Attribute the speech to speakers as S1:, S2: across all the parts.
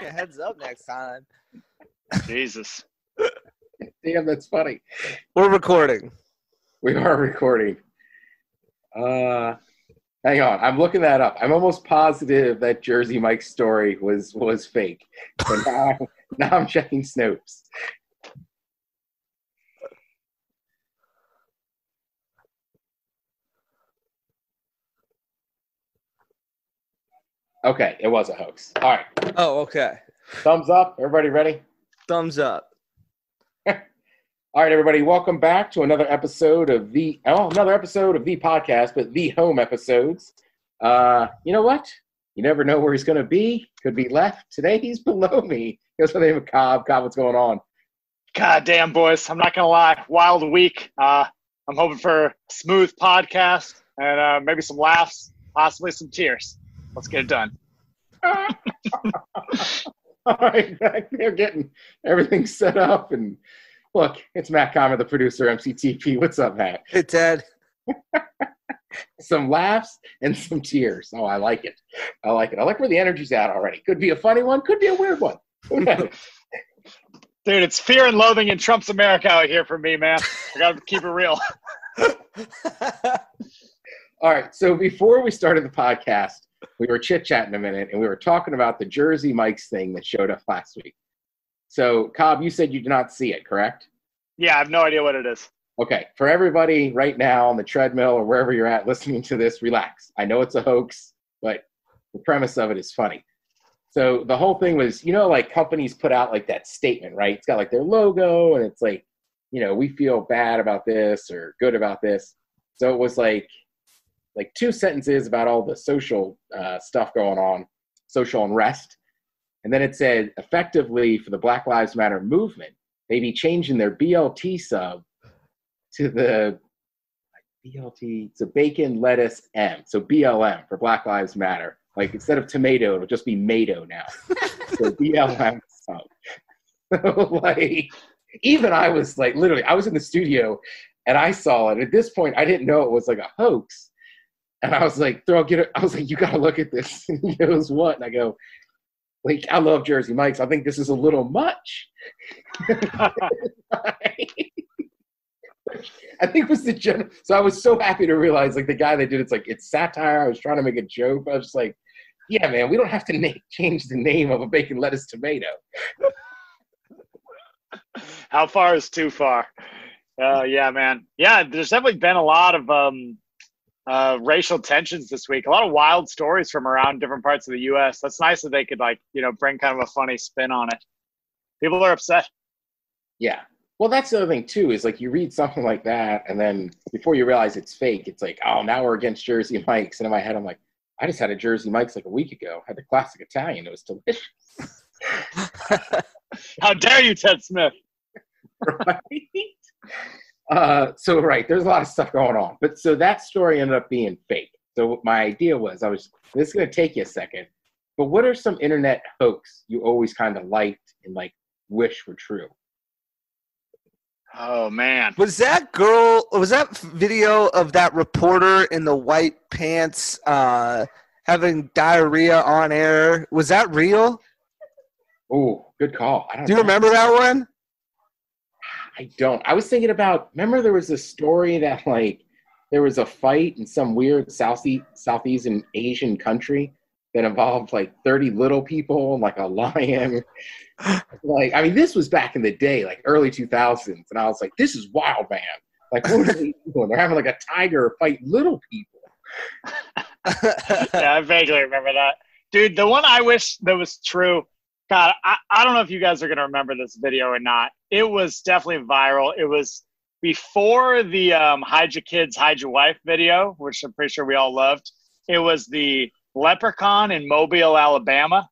S1: a heads up next time.
S2: Jesus.
S3: Damn, that's funny.
S1: We're recording.
S3: We are recording. Uh, hang on, I'm looking that up. I'm almost positive that Jersey Mike's story was was fake, but now, now I'm checking Snopes. Okay, it was a hoax. All right,
S1: Oh, okay.
S3: thumbs up. Everybody ready?
S1: Thumbs up.
S3: All right, everybody, welcome back to another episode of the oh, another episode of the podcast, but the home episodes. Uh, you know what? You never know where he's going to be. Could be left today. He's below me. Here's my name of Cobb. Cobb, what's going on?
S2: God damn, boys. I'm not going to lie. Wild week. Uh, I'm hoping for a smooth podcast and uh, maybe some laughs, possibly some tears. Let's get it done.
S3: All right, back there getting everything set up. And look, it's Matt Comer, the producer, MCTP. What's up, Matt?
S1: Hey, Ted.
S3: Some laughs and some tears. Oh, I like it. I like it. I like where the energy's at already. Could be a funny one, could be a weird one.
S2: Dude, it's fear and loathing in Trump's America out here for me, man. I got to keep it real.
S3: All right. So before we started the podcast, we were chit chatting a minute and we were talking about the Jersey Mike's thing that showed up last week. So, Cobb, you said you did not see it, correct?
S2: Yeah, I have no idea what it is.
S3: Okay. For everybody right now on the treadmill or wherever you're at listening to this, relax. I know it's a hoax, but the premise of it is funny. So the whole thing was, you know, like companies put out like that statement, right? It's got like their logo and it's like, you know, we feel bad about this or good about this. So it was like, like two sentences about all the social uh, stuff going on, social unrest. And then it said, effectively for the Black Lives Matter movement, they be changing their BLT sub to the BLT, a bacon, lettuce, M. So BLM for Black Lives Matter. Like instead of tomato, it'll just be Mado now. so BLM sub. So like, even I was like, literally, I was in the studio and I saw it. At this point, I didn't know it was like a hoax. And I was like, throw, get it. I was like, you gotta look at this. And he goes, what? And I go, like, I love Jersey Mike's. I think this is a little much. I think was the general. So I was so happy to realize, like, the guy that did it's like it's satire. I was trying to make a joke. I was just like, yeah, man, we don't have to na- change the name of a bacon lettuce tomato.
S2: How far is too far? Uh, yeah, man. Yeah, there's definitely been a lot of um, uh, racial tensions this week. A lot of wild stories from around different parts of the U.S. That's nice that they could like you know bring kind of a funny spin on it. People are upset.
S3: Yeah. Well, that's the other thing too. Is like you read something like that, and then before you realize it's fake, it's like, oh, now we're against Jersey Mike's. And in my head, I'm like, I just had a Jersey Mike's like a week ago. had the classic Italian. It was delicious.
S2: How dare you, Ted Smith?
S3: right? Uh, so right, there's a lot of stuff going on. But so that story ended up being fake. So my idea was I was this is gonna take you a second, but what are some internet hoax you always kind of liked and like wish were true?
S2: Oh man.
S1: Was that girl? Was that video of that reporter in the white pants uh, having diarrhea on air? Was that real?
S3: Oh, good call. I don't
S1: Do you
S3: know.
S1: remember that one?
S3: I don't. I was thinking about. Remember, there was a story that like there was a fight in some weird Southeast Southeastern Asian country that involved like thirty little people and like a lion. like, I mean, this was back in the day, like early two thousands, and I was like, this is wild, man. Like, what are they doing? They're having like a tiger fight little people.
S2: yeah, I vaguely remember that. Dude, the one I wish that was true. God, I, I don't know if you guys are gonna remember this video or not. It was definitely viral. It was before the um, hide your kids, hide your wife video, which I'm pretty sure we all loved. It was the leprechaun in Mobile, Alabama.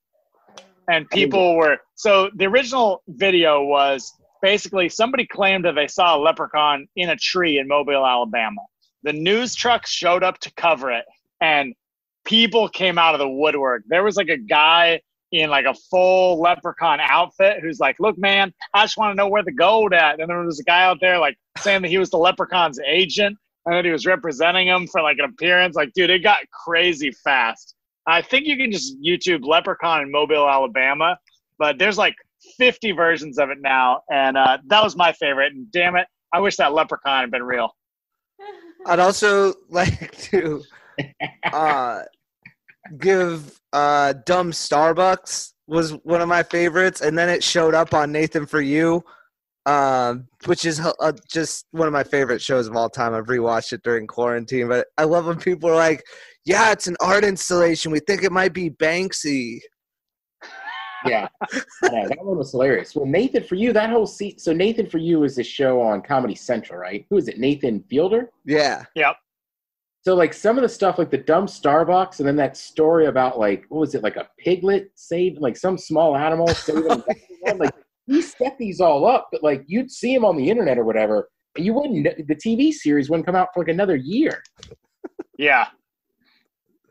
S2: And people were so the original video was basically somebody claimed that they saw a leprechaun in a tree in Mobile, Alabama. The news trucks showed up to cover it, and people came out of the woodwork. There was like a guy in like a full leprechaun outfit who's like, "Look, man, I just want to know where the gold at." And there was a guy out there like saying that he was the leprechaun's agent and that he was representing him for like an appearance. Like, dude, it got crazy fast. I think you can just YouTube leprechaun in Mobile, Alabama, but there's like 50 versions of it now, and uh, that was my favorite. And damn it, I wish that leprechaun had been real.
S1: I'd also like to uh, give uh, Dumb Starbucks was one of my favorites, and then it showed up on Nathan for You, um, which is uh, just one of my favorite shows of all time. I've rewatched it during quarantine, but I love when people are like, "Yeah, it's an art installation. We think it might be Banksy."
S3: yeah, yeah, that one was hilarious. Well, Nathan, for you, that whole seat. So Nathan, for you, is a show on Comedy Central, right? Who is it? Nathan Fielder.
S1: Yeah.
S2: Yep.
S3: So like some of the stuff, like the dumb Starbucks, and then that story about like what was it, like a piglet saved, like some small animal saving. like he set these all up, but like you'd see him on the internet or whatever, and you wouldn't. The TV series wouldn't come out for like another year.
S2: Yeah.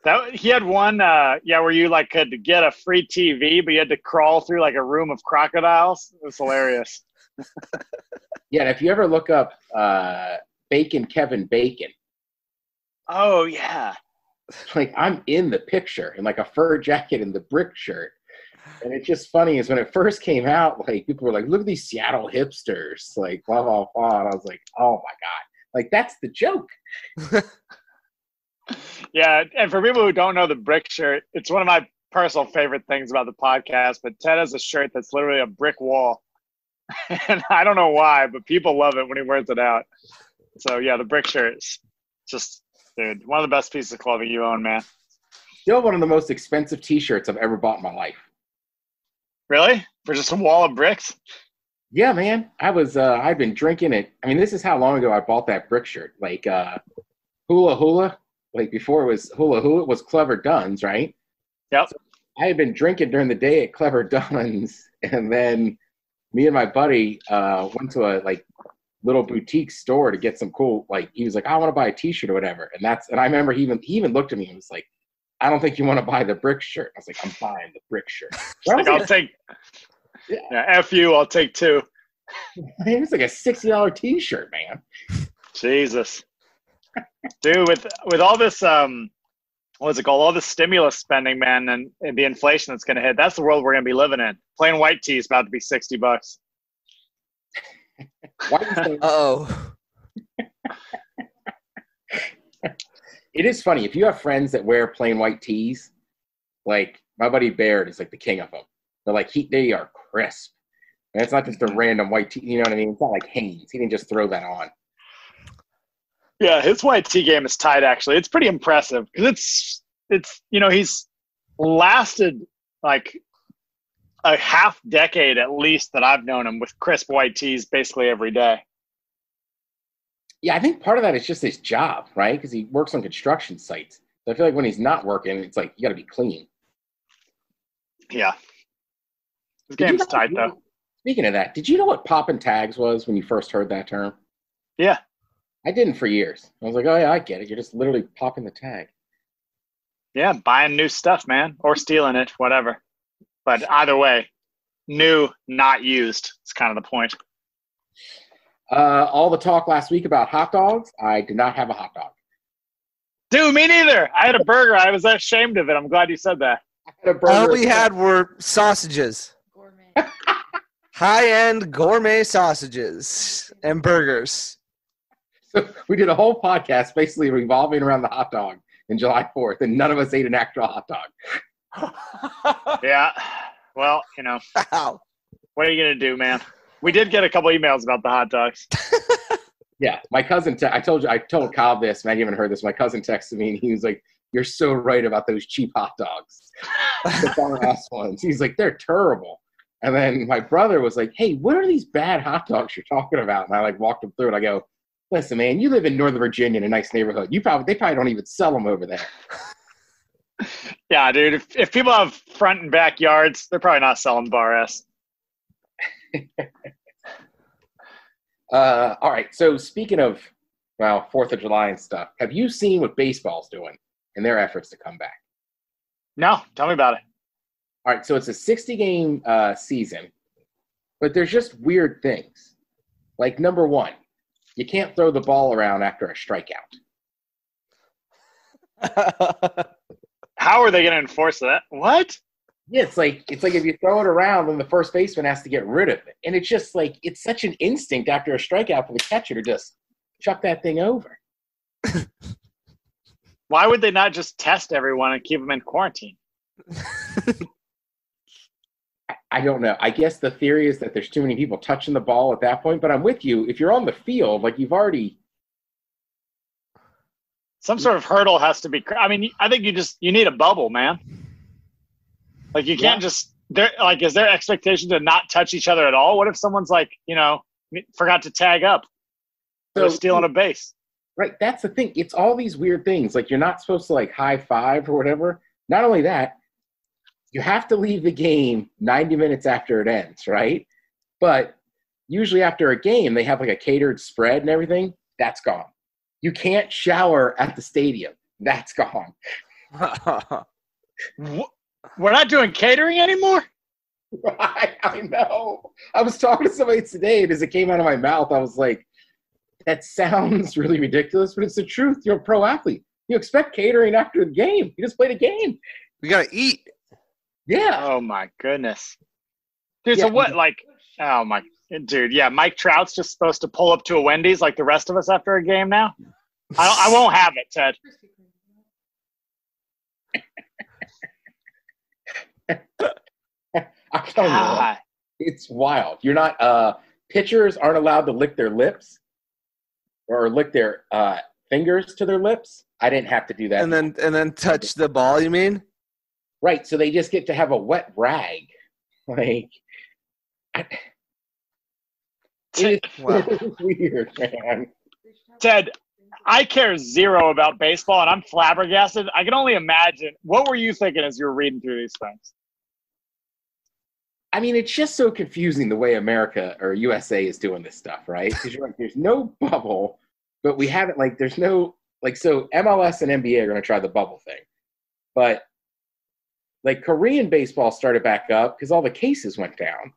S2: That he had one, uh, yeah, where you like could get a free TV, but you had to crawl through like a room of crocodiles. It was hilarious.
S3: yeah, and if you ever look up uh, Bacon Kevin Bacon,
S2: oh yeah,
S3: like I'm in the picture in like a fur jacket and the brick shirt, and it's just funny is when it first came out, like people were like, "Look at these Seattle hipsters," like blah blah blah, and I was like, "Oh my god!" Like that's the joke.
S2: yeah, and for people who don't know the brick shirt, it's one of my personal favorite things about the podcast. But Ted has a shirt that's literally a brick wall, and I don't know why, but people love it when he wears it out. So yeah, the brick shirt is just, dude, one of the best pieces of clothing you own, man.
S3: Still one of the most expensive T-shirts I've ever bought in my life.
S2: Really? For just a wall of bricks?
S3: Yeah, man. I was. Uh, I've been drinking it. I mean, this is how long ago I bought that brick shirt. Like uh Hula Hula like before it was hula hula, it was Clever Dunne's, right?
S2: Yep.
S3: So I had been drinking during the day at Clever Dunne's, and then me and my buddy uh, went to a like little boutique store to get some cool. Like he was like, I want to buy a T-shirt or whatever, and that's and I remember he even he even looked at me and was like, I don't think you want to buy the brick shirt. I was like, I'm buying the brick shirt.
S2: like, I'll take. Yeah. yeah, f you. I'll take two.
S3: it was like a sixty dollar T-shirt, man.
S2: Jesus dude with with all this um what's it called all this stimulus spending man and, and the inflation that's going to hit that's the world we're going to be living in plain white tee is about to be 60 bucks
S1: oh
S3: it is funny if you have friends that wear plain white tees like my buddy baird is like the king of them they're like he, they are crisp. And it's not just a random white tee you know what i mean? It's not like hanes. He didn't just throw that on.
S2: Yeah, his white tee game is tight. Actually, it's pretty impressive because it's it's you know he's lasted like a half decade at least that I've known him with crisp white tees basically every day.
S3: Yeah, I think part of that is just his job, right? Because he works on construction sites. So I feel like when he's not working, it's like you got to be clean.
S2: Yeah, his game's you know, tight though.
S3: Speaking of that, did you know what popping tags was when you first heard that term?
S2: Yeah,
S3: I didn't for years. I was like, oh yeah, I get it. You're just literally popping the tag.
S2: Yeah, buying new stuff, man, or stealing it, whatever. But either way, new, not used. It's kind of the point.
S3: Uh, all the talk last week about hot dogs. I did not have a hot dog.
S2: Dude, me neither. I had a burger. I was ashamed of it. I'm glad you said that.
S1: All we had were sausages. Gourmet. High-end gourmet sausages and burgers.
S3: So we did a whole podcast basically revolving around the hot dog in July 4th, and none of us ate an actual hot
S2: dog. yeah. Well, you know, Ow. what are you going to do, man? We did get a couple emails about the hot dogs.
S3: yeah. My cousin, te- I told you, I told Kyle this, man, you haven't heard this. My cousin texted me and he was like, You're so right about those cheap hot dogs. the Bar-S ones. He's like, They're terrible. And then my brother was like, Hey, what are these bad hot dogs you're talking about? And I like walked him through it. I go, Listen, man, you live in Northern Virginia in a nice neighborhood. You probably they probably don't even sell them over there.
S2: yeah, dude. If, if people have front and backyards, they're probably not selling bar S.
S3: uh, all right. So speaking of well, Fourth of July and stuff, have you seen what baseball's doing in their efforts to come back?
S2: No, tell me about it.
S3: All right, so it's a 60 game uh, season, but there's just weird things. Like number one, you can't throw the ball around after a strikeout.
S2: How are they going to enforce that? What?
S3: Yeah, it's like it's like if you throw it around, then the first baseman has to get rid of it, and it's just like it's such an instinct after a strikeout for the catcher to just chuck that thing over.
S2: Why would they not just test everyone and keep them in quarantine?
S3: I, I don't know. I guess the theory is that there's too many people touching the ball at that point. But I'm with you. If you're on the field, like you've already
S2: Some sort of hurdle has to be. I mean, I think you just you need a bubble, man. Like you can't
S3: Yeah.
S2: just there. Like, is there expectation to not touch each other at all? What if someone's like, you know, forgot to tag up? They're stealing a base.
S3: Right. That's the thing. It's all these weird things. Like you're not supposed to like high five or whatever. Not only that, you have to leave the game 90 minutes after it ends, right? But usually after a game, they have like a catered spread and everything. That's gone. You can't shower at the stadium. That's gone.
S2: We're not doing catering anymore.
S3: I, I know. I was talking to somebody today, and as it came out of my mouth, I was like, that sounds really ridiculous, but it's the truth. You're a pro athlete. You expect catering after the game. You just played a game.
S1: we gotta eat.
S3: Yeah.
S2: Oh my goodness, dude.
S3: Yeah.
S2: So what? Like, oh my, dude. Yeah, Mike Trout's just supposed to pull up to a Wendy's like the rest of us after a game now. I, I won't have it, Ted.
S3: I'm telling you, what, it's wild. You're not. Uh, pitchers aren't allowed to lick their lips or lick their uh, fingers to their lips. I didn't have to do that.
S1: and then and then touch the ball. You mean?
S3: right, so they just get to have a wet rag. Like, I, it's
S1: Wow.
S3: weird, man.
S2: Ted, I care zero about baseball, and I'm flabbergasted. I can only imagine. What were you thinking as you were reading through these things?
S3: I mean, it's just so confusing the way America or USA is doing this stuff, right? Because you're like, there's no bubble, but we haven't like, there's no like, so MLS and NBA are going to try the bubble thing, but like Korean baseball started back up because all the cases went down.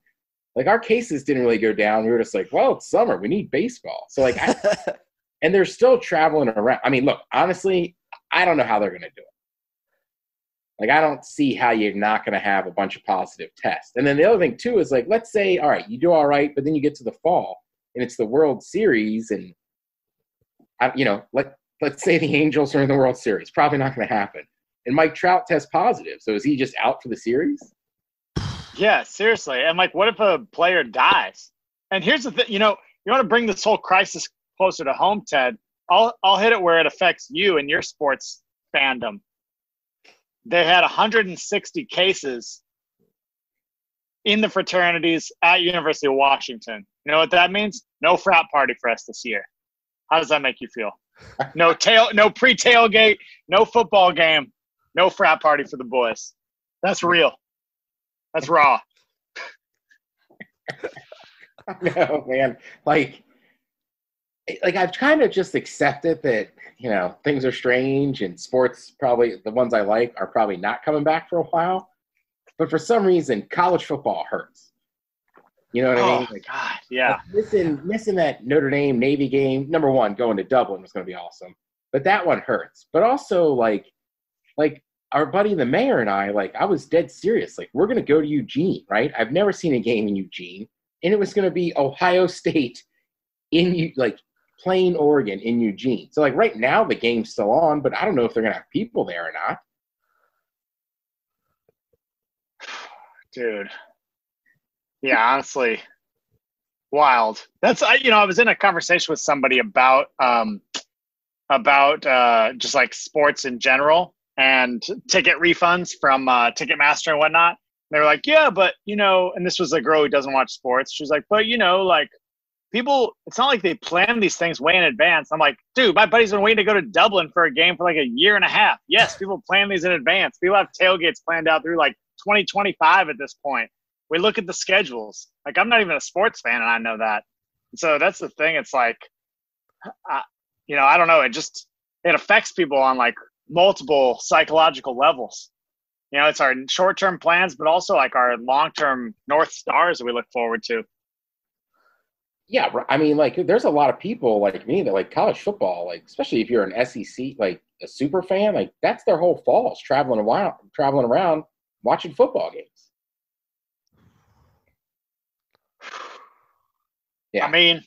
S3: Like our cases didn't really go down. We were just like, well, it's summer, we need baseball. So like, I, and they're still traveling around. I mean, look, honestly, I don't know how they're going to do it. Like, I don't see how you're not going to have a bunch of positive tests. And then the other thing, too, is like, let's say, all right, you do all right, but then you get to the fall and it's the World Series. And, I, you know, let, let's say the Angels are in the World Series. Probably not going to happen. And Mike Trout tests positive. So is he just out for the series?
S2: Yeah, seriously. And like, what if a player dies? And here's the thing, you know, you want to bring this whole crisis closer to home, Ted. I'll I'll hit it where it affects you and your sports fandom. They had 160 cases in the fraternities at University of Washington. You know what that means? No frat party for us this year. How does that make you feel? No tail, no pre-tailgate, no football game, no frat party for the boys. That's real. That's raw.
S3: no, man. Like, like I've kind of just accepted that you know things are strange and sports probably the ones I like are probably not coming back for a while. But for some reason, college football hurts. You know what I
S2: Oh
S3: mean? Like,
S2: God, yeah.
S3: like, missing missing that Notre Dame Navy game. Number one, going to Dublin was going to be awesome, but that one hurts. But also, like, like our buddy the mayor and I, like, I was dead serious. Like, we're going to go to Eugene, right? I've never seen a game in Eugene, and it was going to be Ohio State in like playing Oregon in Eugene. So, like, right now the game's still on, but I don't know if they're going to have people there or not.
S2: dude. Yeah, honestly, wild. That's I. You know, I was in a conversation with somebody about um about uh just like sports in general and ticket refunds from uh, Ticketmaster and whatnot. They were like, yeah, but you know, and this was a girl who doesn't watch sports. She's like, but you know, like people, it's not like they plan these things way in advance. I'm like, dude, my buddy's been waiting to go to Dublin for a game for like a year and a half. Yes, people plan these in advance. People have tailgates planned out through like 2025 at this point. We look at the schedules. Like, I'm not even a sports fan, and I know that. So that's the thing. It's like, you know, I don't know. It just it affects people on like multiple psychological levels. You know, it's our short-term plans, but also like our long-term north stars that we look forward to.
S3: Yeah, I mean, like, there's a lot of people like me that like college football, like, especially if you're an SEC, like a super fan, like, that's their whole fall is traveling around, traveling around watching football games. Yeah.
S2: I mean,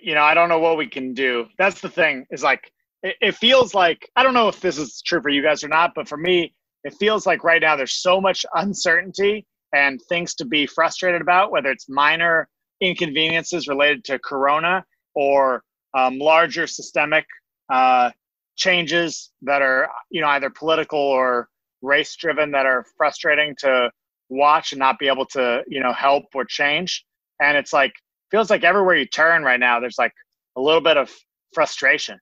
S2: you know, I don't know what we can do. That's the thing. Is like it, it feels like I don't know if this is true for you guys or not, but for me, it feels like right now there's so much uncertainty and things to be frustrated about, whether it's minor inconveniences related to Corona or um, larger systemic uh, changes that are, you know, either political or race driven that are frustrating to watch and not be able to, you know, help or change. And it's like feels like everywhere you turn right now, there's like a little bit of frustration.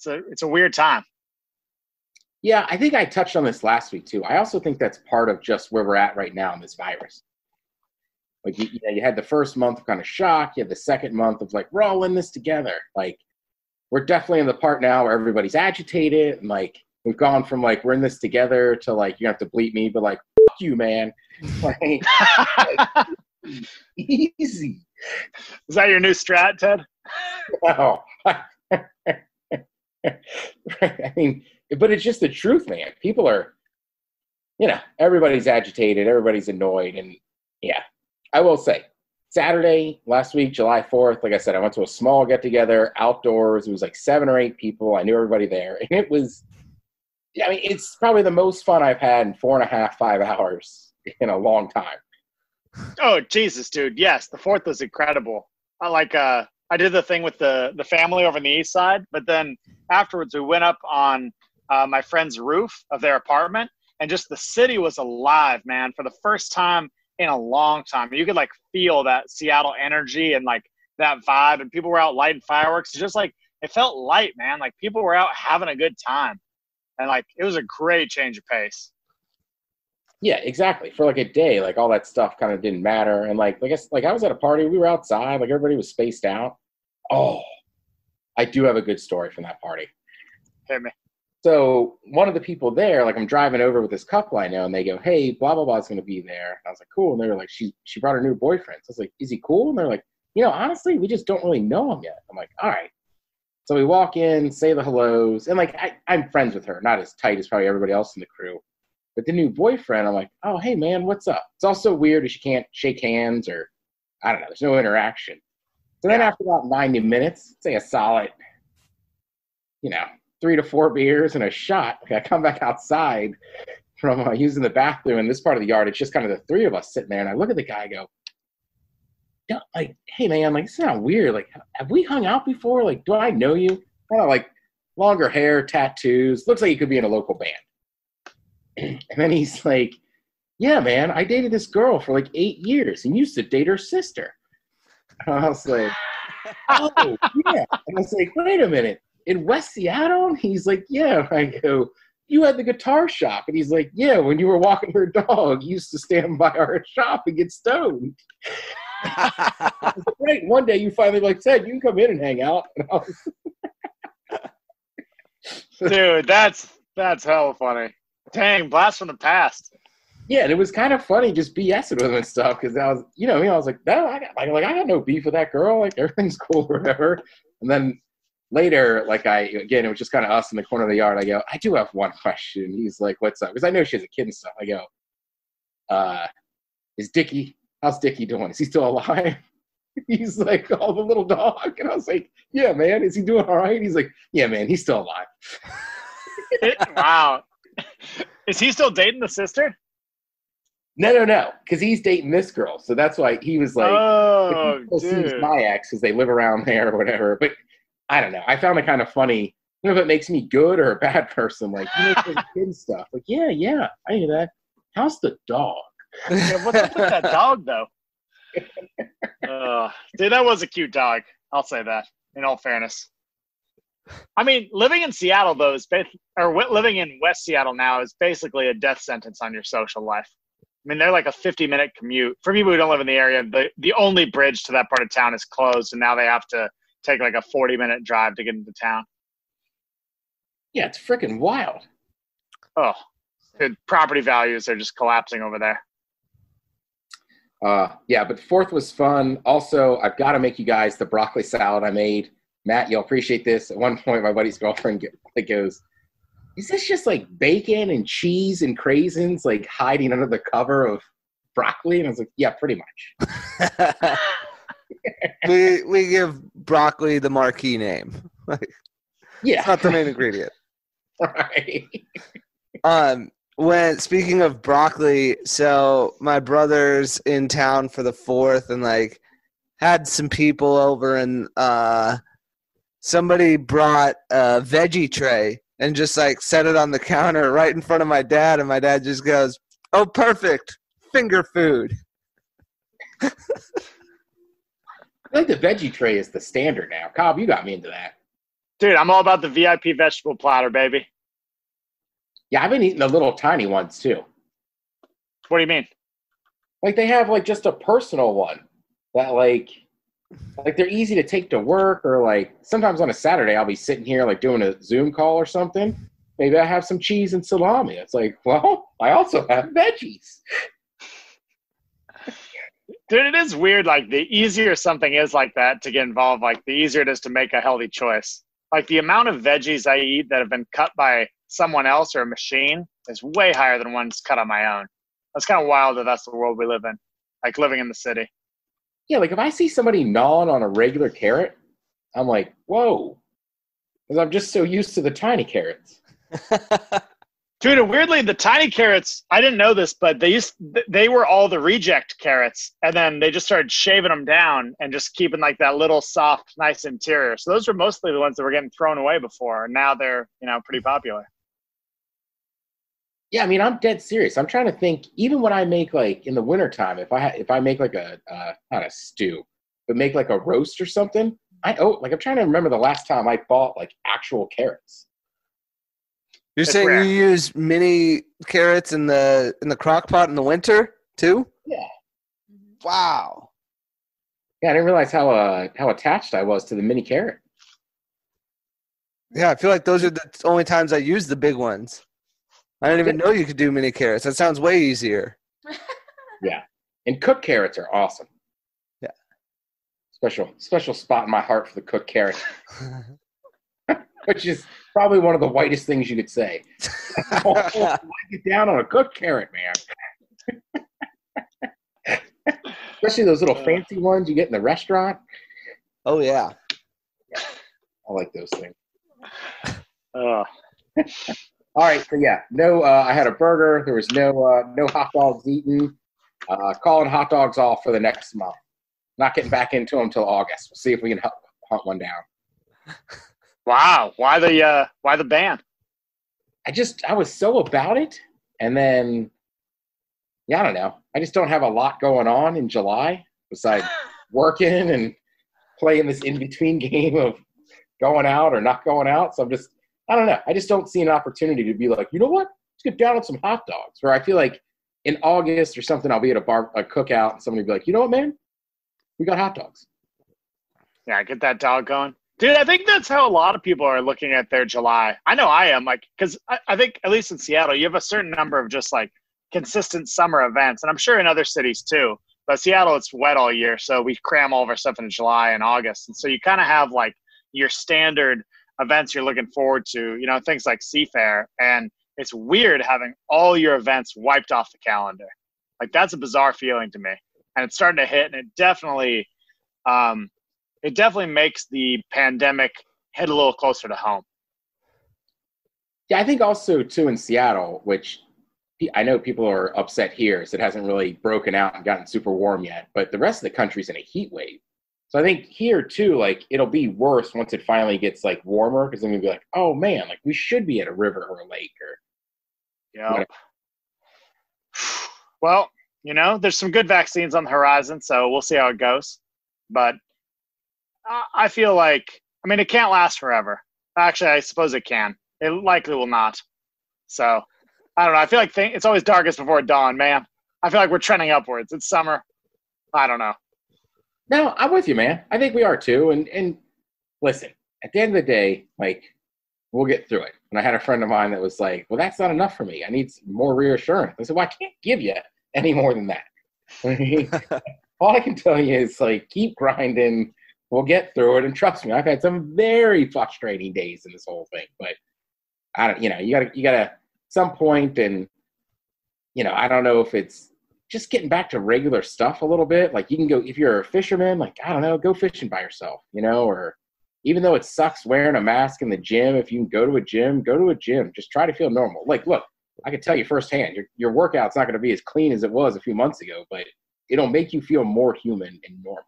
S2: It's a it's a weird time.
S3: Yeah, I think I touched on this last week too. I also think that's part of just where we're at right now in this virus. Like you, you, know, you had the first month of kind of shock. You had the second month of like we're all in this together. Like we're definitely in the part now where everybody's agitated and like we've gone from like we're in this together to like you have to bleep me, but like fuck you, man. Like, easy.
S2: Is that your new strat, Ted?
S3: No. I mean, but it's just the truth, man. People are, you know, everybody's agitated, everybody's annoyed, and yeah, I will say, Saturday last week, July 4th, like I said, I went to a small get together outdoors. It was like seven or eight people. I knew everybody there. And it was, I mean, it's probably the most fun I've had in four and a half, five hours in a long time.
S2: Oh, Jesus, dude. Yes, the 4th was incredible. I like, uh, I did the thing with the, the family over on the east side, but then afterwards we went up on uh, my friend's roof of their apartment and just the city was alive, man, for the first time in a long time. You could like feel that Seattle energy and like that vibe, and people were out lighting fireworks. It's just like it felt light, man. Like people were out having a good time, and like it was a great change of pace.
S3: Yeah, exactly. For like a day, like all that stuff kind of didn't matter, and like I guess like I was at a party, we were outside, like everybody was spaced out. Oh, I do have a good story from that party.
S2: Hit me.
S3: So one of the people there, like I'm driving over with this couple I know, and they go, "Hey, blah blah blah is going to be there." And I was like, "Cool." And they were like, "She she brought her new boyfriend." So I was like, "Is he cool?" And they're like, "You know, honestly, we just don't really know him yet." I'm like, "All right." So we walk in, say the hellos, and like I, I'm friends with her, not as tight as probably everybody else in the crew. But the new boyfriend, I'm like, "Oh, hey man, what's up?" It's also weird if you can't shake hands or I don't know. There's no interaction. So then after about 90 minutes, say a solid, you know, three to four beers and a shot. I come back outside from uh, using the bathroom in this part of the yard. It's just kind of the three of us sitting there, and I look at the guy. I go, like, hey man, like, this sounds weird. Like, have we hung out before? Like, do I know you? Kind of like longer hair, tattoos. Looks like he could be in a local band. and then he's like, yeah, man, I dated this girl for like eight years and used to date her sister. And I was like, oh yeah. And I was like, wait a minute in West Seattle? He's like, yeah. I go, you had the guitar shop. And he's like, yeah, when you were walking your dog, you used to stand by our shop and get stoned. Great. One day you finally like said, you can come in and hang out.
S2: Dude, that's that's hella funny. Dang, blast from the past.
S3: Yeah, and it was kind of funny just BSing with him and stuff because I was, you know, I was like, no, I got like, like I got no beef with that girl. Like everything's cool whatever. And then later, like I again, it was just kind of us in the corner of the yard. I go, I do have one question. He's like, what's up? Because I know she has a kid and stuff. I go, uh, is Dickie? How's Dickie doing? Is he still alive? he's like, oh, the little dog. And I was like, yeah, man, is he doing all right? He's like, yeah, man, he's still alive.
S2: wow. Is he still dating the sister?
S3: No, no, no, because he's dating this girl, so that's why he was like,
S2: "Oh,
S3: sees my ex because they live around there or whatever." But I don't know. I found it kind of funny. I don't know if it makes me good or a bad person. Like, you know, kid stuff. Like, yeah, yeah, I hear that. How's the dog?
S2: Yeah, what's up with that dog, though? uh, dude, that was a cute dog. I'll say that. In all fairness, I mean, living in Seattle though is ba- or living in West Seattle now is basically a death sentence on your social life. I mean, they're like a 50 minute commute for people who don't live in the area. The the only bridge to that part of town is closed, and now they have to take like a 40 minute drive to get into town.
S3: Yeah, it's freaking wild.
S2: Oh, the property values are just collapsing over there.
S3: Uh, yeah, but fourth was fun. Also, I've got to make you guys the broccoli salad I made. Matt, you'll appreciate this. At one point, my buddy's girlfriend goes, is this just like bacon and cheese and craisins like hiding under the cover of broccoli? And I was like, yeah, pretty much.
S1: we we give broccoli the marquee name. Like,
S3: Yeah.
S1: it's not the main ingredient.
S3: right.
S1: Um, when speaking of broccoli, so my brother's in town for the fourth, and like had some people over, and uh, somebody brought a veggie tray and just like set it on the counter right in front of my dad, and my dad just goes, "Oh, perfect, finger food."
S3: I think the veggie tray is the standard now. Cobb, you got me into that.
S2: Dude, I'm all about the VIP vegetable platter, baby.
S3: Yeah, I've been eating the little tiny ones too.
S2: What do you mean?
S3: Like they have like just a personal one that like like they're easy to take to work or like sometimes on a Saturday I'll be sitting here like doing a Zoom call or something. Maybe I have some cheese and salami. It's like, well, I also have veggies.
S2: Dude, it is weird. Like the easier something is like that to get involved, like the easier it is to make a healthy choice. Like the amount of veggies I eat that have been cut by someone else or a machine is way higher than ones cut on my own. That's kind of wild that that's the world we live in. Like living in the city.
S3: Yeah, like if I see somebody gnawing on a regular carrot, I'm like, whoa. Because I'm just so used to the tiny carrots.
S2: Dude, weirdly, the tiny carrots, I didn't know this, but they used they were all the reject carrots. And then they just started shaving them down and just keeping like that little soft, nice interior. So those were mostly the ones that were getting thrown away before. And now they're, you know, pretty popular.
S3: Yeah, I mean, I'm dead serious. I'm trying to think. Even when I make like in the wintertime, if I ha- if I make like a uh, not a stew, but make like a roast or something, I oh like I'm trying to remember the last time I bought like actual carrots.
S1: You're
S2: That's
S1: saying
S2: rare.
S1: you use mini carrots in the in the crock pot in the winter too?
S3: Yeah.
S1: Wow.
S3: Yeah, I didn't realize how uh how attached I was to the mini carrot.
S1: Yeah, I feel like those are the only times I use the big ones. I didn't even know you could do mini carrots. That sounds way easier. Yeah.
S3: And cooked carrots are awesome.
S1: Yeah.
S3: Special special spot in my heart for the cooked carrot, which is probably one of the whitest things you could say. oh, get down on a cooked carrot, man. Especially those little fancy ones you get in the restaurant.
S1: oh yeah.
S3: I like those things.
S2: Ugh.
S3: All right, so yeah, no, uh, I had a burger. There was no uh, no hot dogs eaten. Uh, calling hot dogs off for the next month. Not getting back into them until August. We'll see if we can hunt, hunt one down.
S2: Wow. Why the uh why the ban?
S3: I just I was so about it, and then yeah, I don't know. I just don't have a lot going on in July besides working and playing this in between game of going out or not going out. So I'm just I don't know. I just don't see an opportunity to be like, you know what? Let's get down on some hot dogs. Where I feel like in August or something, I'll be at a bar a cookout and somebody be like, you know what, man? We got hot dogs.
S2: Yeah, get that dog going. Dude, I think that's how a lot of people are looking at their July. I know I am, like, because I, I think, at least in Seattle, you have a certain number of just like consistent summer events. And I'm sure in other cities too. But Seattle, it's wet all year. So we cram all of our stuff in July and August. And so you kind of have like your standard events you're looking forward to, you know, things like Seafair. And it's weird having all your events wiped off the calendar. Like, that's a bizarre feeling to me. And it's starting to hit. And it definitely, um, it definitely makes the pandemic hit a little closer to home.
S3: Yeah, I think also too in Seattle, which I know people are upset here, so it hasn't really broken out and gotten super warm yet. But the rest of the country's in a heat wave. So I think here too, like it'll be worse once it finally gets like warmer, because then we'll be like, oh man, like we should be at a river or a lake or
S2: Yeah. Well, you know, there's some good vaccines on the horizon, so we'll see how it goes. But I- I feel like, I mean, it can't last forever. Actually, I suppose it can. It likely will not. So I don't know. I feel like th- it's always darkest before dawn, man. I feel like we're trending upwards. It's summer. I don't know.
S3: No, I'm with you, man. I think we are too. And and listen, at the end of the day, like we'll get through it. And I had a friend of mine that was like, "Well, that's not enough for me. I need more reassurance." I said, "Well, I can't give you any more than that." All I can tell you is like keep grinding. We'll get through it, and trust me, I've had some very frustrating days in this whole thing. But I don't, you know, you gotta, you gotta some point, and you know, I don't know if it's just getting back to regular stuff a little bit. Like you can go if you're a fisherman, like I don't know, go fishing by yourself, you know, or even though it sucks wearing a mask in the gym, if you can go to a gym, go to a gym. Just try to feel normal. Like, look, I can tell you firsthand, your your workout's not going to be as clean as it was a few months ago, but it'll make you feel more human and normal.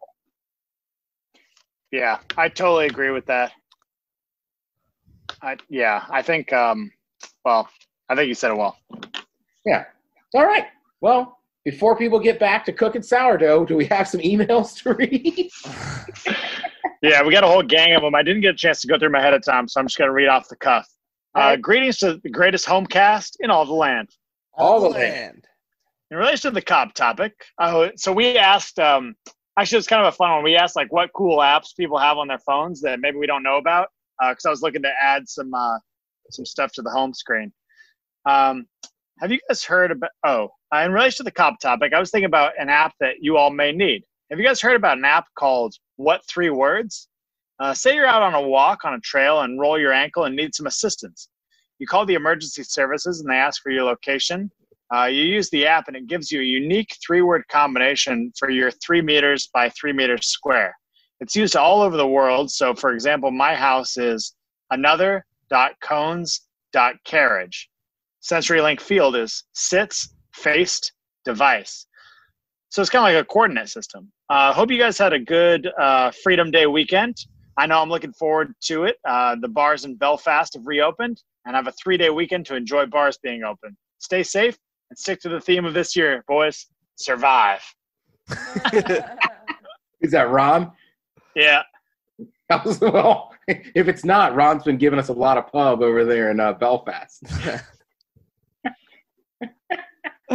S2: Yeah, I totally agree with that. I yeah, I think um well, I think you said it well.
S3: Yeah. All right. Well, before people get back to cooking sourdough, do we have some emails to read?
S2: yeah, we got a whole gang of them. I didn't get a chance to go through them ahead of time, so I'm just going to read off the cuff. Uh, greetings to the greatest homecast in all the land.
S3: All the land.
S2: In relation to the cop topic, uh, so we asked, um, actually, it's kind of a fun one. We asked, like, what cool apps people have on their phones that maybe we don't know about, because uh, I was looking to add some uh, some stuff to the home screen. Um, have you guys heard about? Oh, uh, in relation to the cop topic, I was thinking about an app that you all may need. Have you guys heard about an app called What Three Words? Uh, say you're out on a walk on a trail and roll your ankle and need some assistance. You call the emergency services and they ask for your location. Uh, you use the app and it gives you a unique three word combination for your three meters by three meters square. It's used all over the world. So, for example, my house is another dot cones dot carriage. CenturyLink field is sits, faced, device. So it's kind of like a coordinate system. I uh, hope you guys had a good uh, Freedom Day weekend. I know I'm looking forward to it. Uh, the bars in Belfast have reopened, and I have a three day weekend to enjoy bars being open. Stay safe and stick to the theme of this year, boys. Survive.
S3: Is that Ron?
S2: Yeah.
S3: well, if it's not, Ron's been giving us a lot of pub over there in uh, Belfast.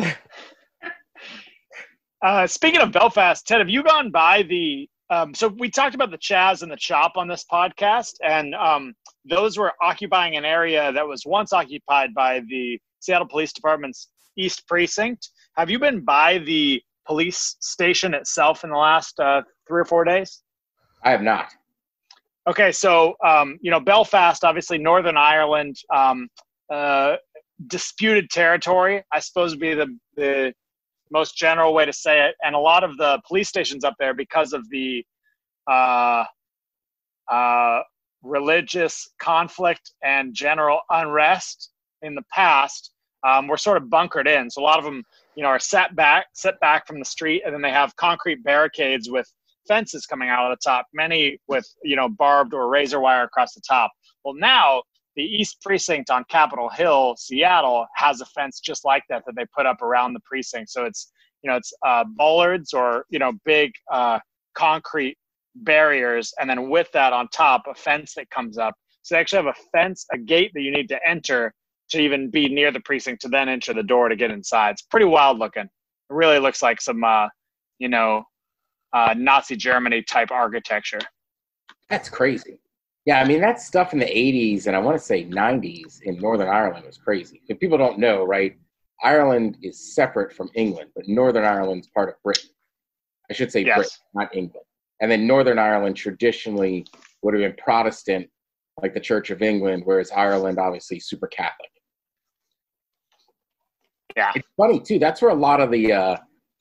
S2: uh, speaking of Belfast, Ted, have you gone by the? Um, so we talked about the Chaz and the Chop on this podcast, and um, those were occupying an area that was once occupied by the Seattle Police Department's East Precinct. Have you been by the police station itself in the last uh, three or four days?
S3: I have not.
S2: Okay, so um, you know Belfast, obviously Northern Ireland, um, uh, disputed territory. I suppose would be the the most general way to say it. And a lot of the police stations up there, because of the uh, uh, religious conflict and general unrest in the past, um, were sort of bunkered in. So a lot of them, you know, are set back, set back from the street, and then they have concrete barricades with fences coming out of the top, many with you know barbed or razor wire across the top. Well, now the East Precinct on Capitol Hill, Seattle, has a fence just like that that they put up around the precinct. So it's you know it's uh, bollards or you know big uh, concrete barriers, and then with that on top, a fence that comes up. So they actually have a fence, a gate that you need to enter to even be near the precinct to then enter the door to get inside. It's pretty wild looking. It really looks like some uh, you know uh, Nazi Germany type architecture.
S3: That's crazy. Yeah, I mean that stuff in the '80s and I want to say '90s in Northern Ireland was crazy. If people don't know, right? Ireland is separate from England, but Northern Ireland's part of Britain. I should say
S2: Yes.
S3: Britain, not England. And then Northern Ireland traditionally would have been Protestant, like the Church of England, whereas Ireland obviously super Catholic.
S2: Yeah.
S3: It's funny too. That's where a lot of the uh,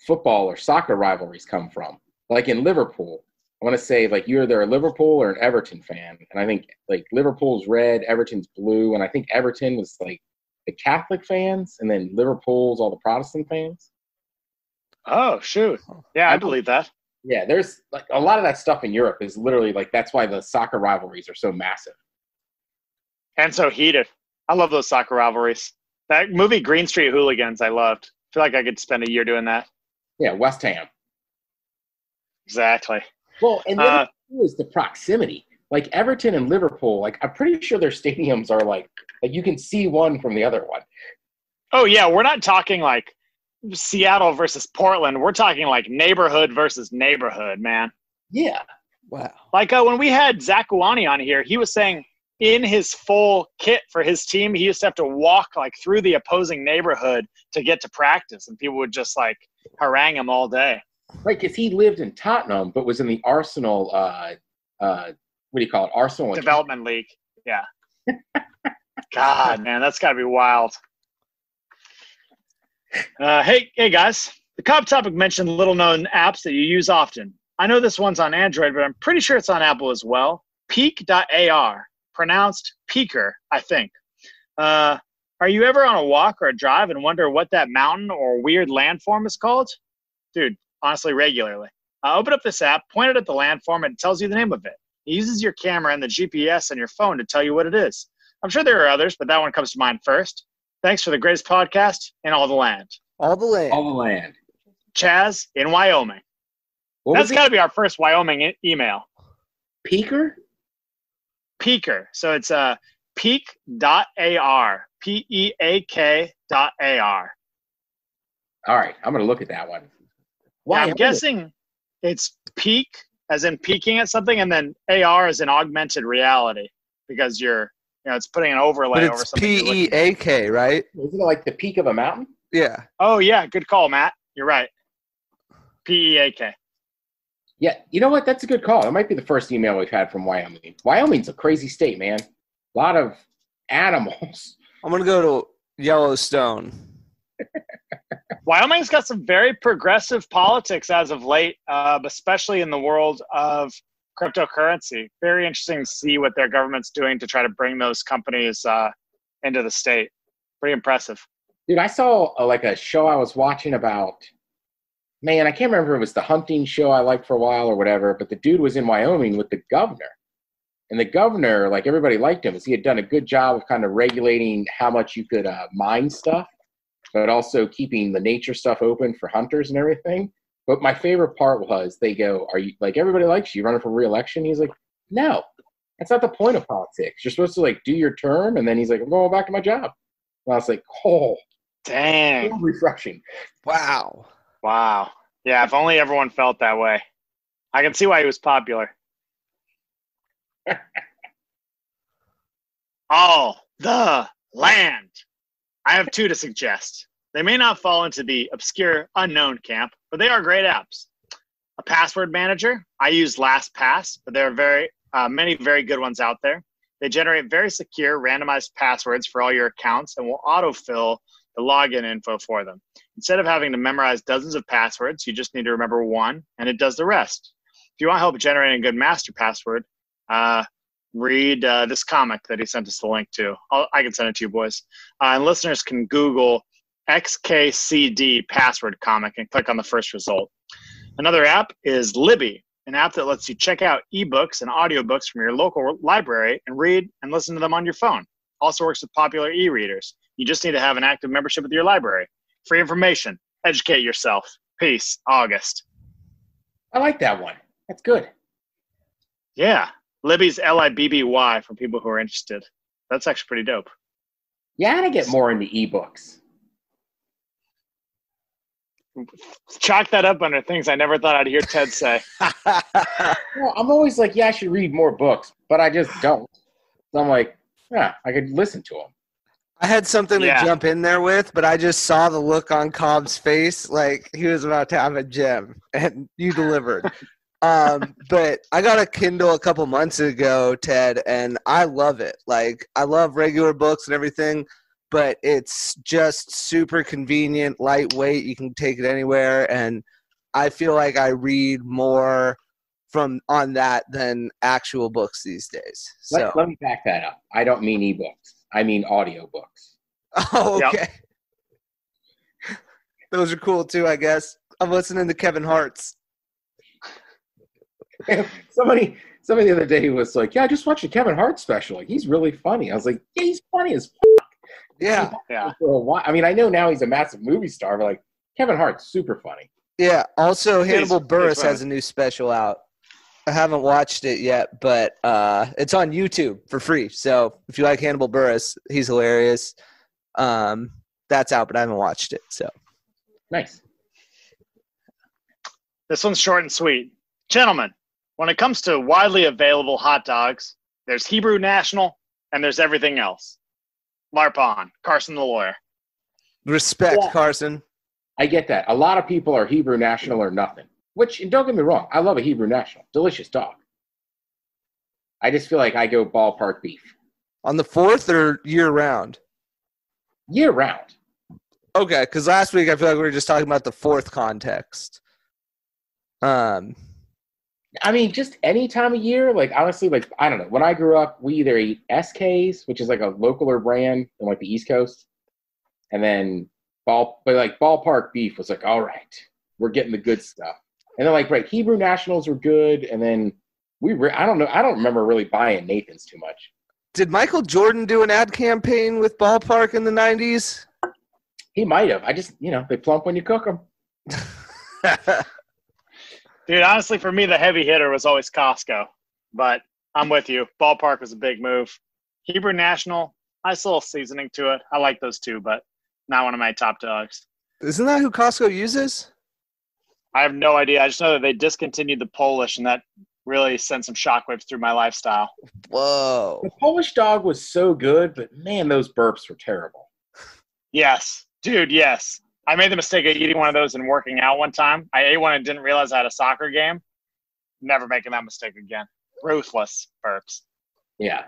S3: football or soccer rivalries come from. Like in Liverpool, I want to say like you're either a Liverpool or an Everton fan, and I think like Liverpool's red, Everton's blue, and I think Everton was like the Catholic fans, and then Liverpool's all the Protestant fans.
S2: Oh shoot! Yeah, I believe that.
S3: Yeah, there's like a lot of that stuff in Europe is literally like that's why the soccer rivalries are so massive.
S2: And so heated. I love those soccer rivalries. That movie Green Street Hooligans, I loved. I feel like I could spend a year doing that.
S3: Yeah, West Ham.
S2: Exactly.
S3: Well, and the
S2: Uh,
S3: other is the proximity. Like Everton and Liverpool, like I'm pretty sure their stadiums are like like you can see one from the other one.
S2: Oh yeah, we're not talking like Seattle versus Portland. We're talking like neighborhood versus neighborhood, man.
S3: Yeah.
S1: Wow.
S2: Like uh, when we had Zach Guani on here, he was saying in his full kit for his team, he used to have to walk like through the opposing neighborhood to get to practice, and people would just like harangue him all day.
S3: Right, because he lived in Tottenham, but was in the Arsenal. Uh, uh, what do you call it? Arsenal.
S2: Development league. Yeah. God, man, that's got to be wild. Uh, hey, hey, guys. The cop topic mentioned little known apps that you use often. I know this one's on Android, but I'm pretty sure it's on Apple as well. Peak.ar, pronounced Peeker, I think. Uh, are you ever on a walk or a drive and wonder what that mountain or weird landform is called? Dude, honestly, regularly. Uh, open up this app, point it at the landform, and it tells you the name of it. It uses your camera and the GPS on your phone to tell you what it is. I'm sure there are others, but that one comes to mind first. Thanks for the greatest podcast in all the land.
S1: All the land.
S3: All the land.
S2: Chaz in Wyoming.
S3: What
S2: That's
S3: was
S2: got to be our first Wyoming e- email.
S3: Peeker?
S2: Peeker. So it's uh, Peak.ar. P E A K dot A R.
S3: All right, I'm gonna look at that one.
S2: Yeah, I'm
S3: Wyoming.
S2: guessing it's peek as in peeking at something, and then AR is an augmented reality because you're, you know, it's putting an overlay
S1: But
S2: over
S1: it's
S2: something. you're
S1: P E
S2: looking at.
S1: A K, right?
S3: Isn't it like the peak of a mountain?
S1: Yeah.
S2: Oh yeah, good call, Matt. You're right. P E A K.
S3: Yeah, you know what? That's a good call. That might be the first email we've had from Wyoming. Wyoming's a crazy state, man. A lot of animals.
S1: I'm gonna go to Yellowstone.
S2: Wyoming's got some very progressive politics as of late, uh, especially in the world of cryptocurrency. Very interesting to see what their government's doing to try to bring those companies uh, into the state. Pretty impressive.
S3: Dude, I saw uh, like a show I was watching about. Man, I can't remember if it was the hunting show I liked for a while or whatever, but the dude was in Wyoming with the governor. And the governor, like everybody liked him, because he had done a good job of kind of regulating how much you could uh, mine stuff, but also keeping the nature stuff open for hunters and everything. But my favorite part was they go, Are you like everybody likes you? You running for reelection? He's like, No, that's not the point of politics. You're supposed to like do your term. And then he's like, I'm going back to my job. And I was like, Oh,
S2: Dang.
S3: so refreshing.
S1: Wow.
S2: Wow. Yeah, if only everyone felt that way. I can see why he was popular. All the land. I have two to suggest. They may not fall into the obscure unknown camp, but they are great apps. A password manager. I use LastPass, but there are very uh, many very good ones out there. They generate very secure, randomized passwords for all your accounts and will autofill the login info for them. Instead of having to memorize dozens of passwords, you just need to remember one, and it does the rest. If you want help generating a good master password, uh, read uh, this comic that he sent us the link to. I'll, I can send it to you, boys. Uh, and listeners can Google XKCD password comic and click on the first result. Another app is Libby, an app that lets you check out ebooks and audiobooks from your local library and read and listen to them on your phone. Also works with popular e readers. You just need to have an active membership with your library. Free information. Educate yourself. Peace. August.
S3: I like that one. That's good.
S2: Yeah. Libby's L I B B Y for people who are interested. That's actually pretty dope.
S3: Yeah, I gotta get more into ebooks.
S2: Chalk that up under things I never thought I'd hear Ted say.
S3: Well, I'm always like, yeah, I should read more books, but I just don't. So I'm like, yeah, I could listen to them.
S1: I had something
S2: Yeah.
S1: to jump in there with, but I just saw the look on Cobb's face, like he was about to have a gem, and you delivered. um, but I got a Kindle a couple months ago, Ted, and I love it. Like I love regular books and everything, but it's just super convenient, lightweight. You can take it anywhere, and I feel like I read more from on that than actual books these days. So,
S3: Let, let me back that up. I don't mean ebooks. I mean audiobooks.
S1: oh,
S2: Yep.
S1: okay. Those are cool too, I guess. I'm listening to Kevin Hart's.
S3: somebody, somebody the other day was like, "Yeah, I just watched a Kevin Hart special. Like, he's really funny." I was like, "Yeah, he's funny as f-
S1: Yeah,
S2: Yeah.
S3: for a while." I mean, I know now he's a massive movie star, but like Kevin Hart's super funny.
S1: yeah. Also,
S2: Please,
S1: Hannibal
S2: please
S1: Buress
S2: run.
S1: has a new special out. I haven't watched it yet, but uh, it's on YouTube for free. So if you like Hannibal Buress, he's hilarious. Um, that's out, but I haven't watched it. So
S3: Nice.
S2: This one's short and sweet. Gentlemen, when it comes to widely available hot dogs, there's Hebrew National and there's everything else. Larpon, Carson the lawyer.
S1: respect,
S3: Yeah.
S1: Carson.
S3: I get that. A lot of people are Hebrew national or nothing. Which, and don't get me wrong, I love a Hebrew national. Delicious dog. I just feel like I go ballpark beef.
S1: On the fourth or year round?
S3: Year round.
S1: Okay, because last week I feel like we were just talking about the fourth context. Um,
S3: I mean, just any time of year. Like honestly, like I don't know. When I grew up, we either ate Esskays, which is like a localer brand in like the East Coast, and then ball, but like ballpark beef was like, all right, we're getting the good stuff. And then like right, Hebrew Nationals were good, and then we re- I don't know, I don't remember really buying Nathan's too much.
S1: did Michael Jordan do an ad campaign with Ballpark in the '90s?
S3: He might have. I just you know they plump when you cook them.
S2: Dude, honestly, for me, the heavy hitter was always Costco. But I'm with you. Ballpark was a big move. Hebrew National, nice little seasoning to it. I like those two, but not one of my top dogs.
S1: Isn't that who Costco uses?
S2: I have no idea. I just know that they discontinued the Polish, and that really sent some shockwaves through my lifestyle.
S1: Whoa.
S3: The Polish dog was so good, but man, those burps were terrible.
S2: Yes, dude, yes. I made the mistake of eating one of those and working out one time. I ate one and didn't realize I had a soccer game. Never making that mistake again. Ruthless burps.
S3: Yeah.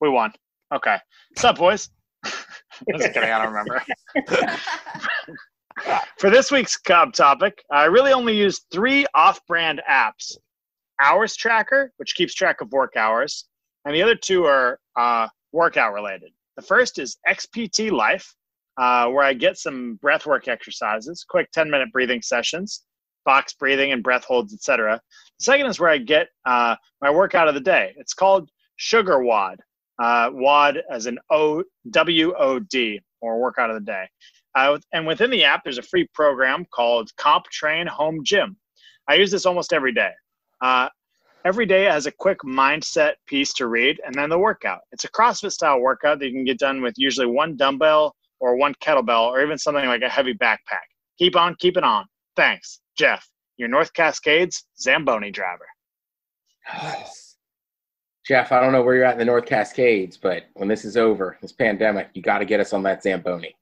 S2: We won. Okay. What's up, boys? Just kidding. I don't remember. For this week's Cub topic, I really only used three off brand apps Hours Tracker, which keeps track of work hours, and the other two are uh, workout related. The first is XPT Life, uh, where I get some breath work exercises, quick 10 minute breathing sessions, box breathing and breath holds, etc. The second is where I get uh, my workout of the day. It's called Sugar WOD, uh, WOD as an O W O D, or workout of the day. Uh, and within the app, there's a free program called Comp Train Home Gym. I use this almost every day. Uh, every day has a quick mindset piece to read, and then the workout. It's a CrossFit style workout that you can get done with usually one dumbbell or one kettlebell or even something like a heavy backpack. Keep on keeping on. Thanks, Jeff, your North Cascades Zamboni driver.
S3: Jeff, I don't know where you're at in the North Cascades, but when this is over, this pandemic, you got to get us on that Zamboni.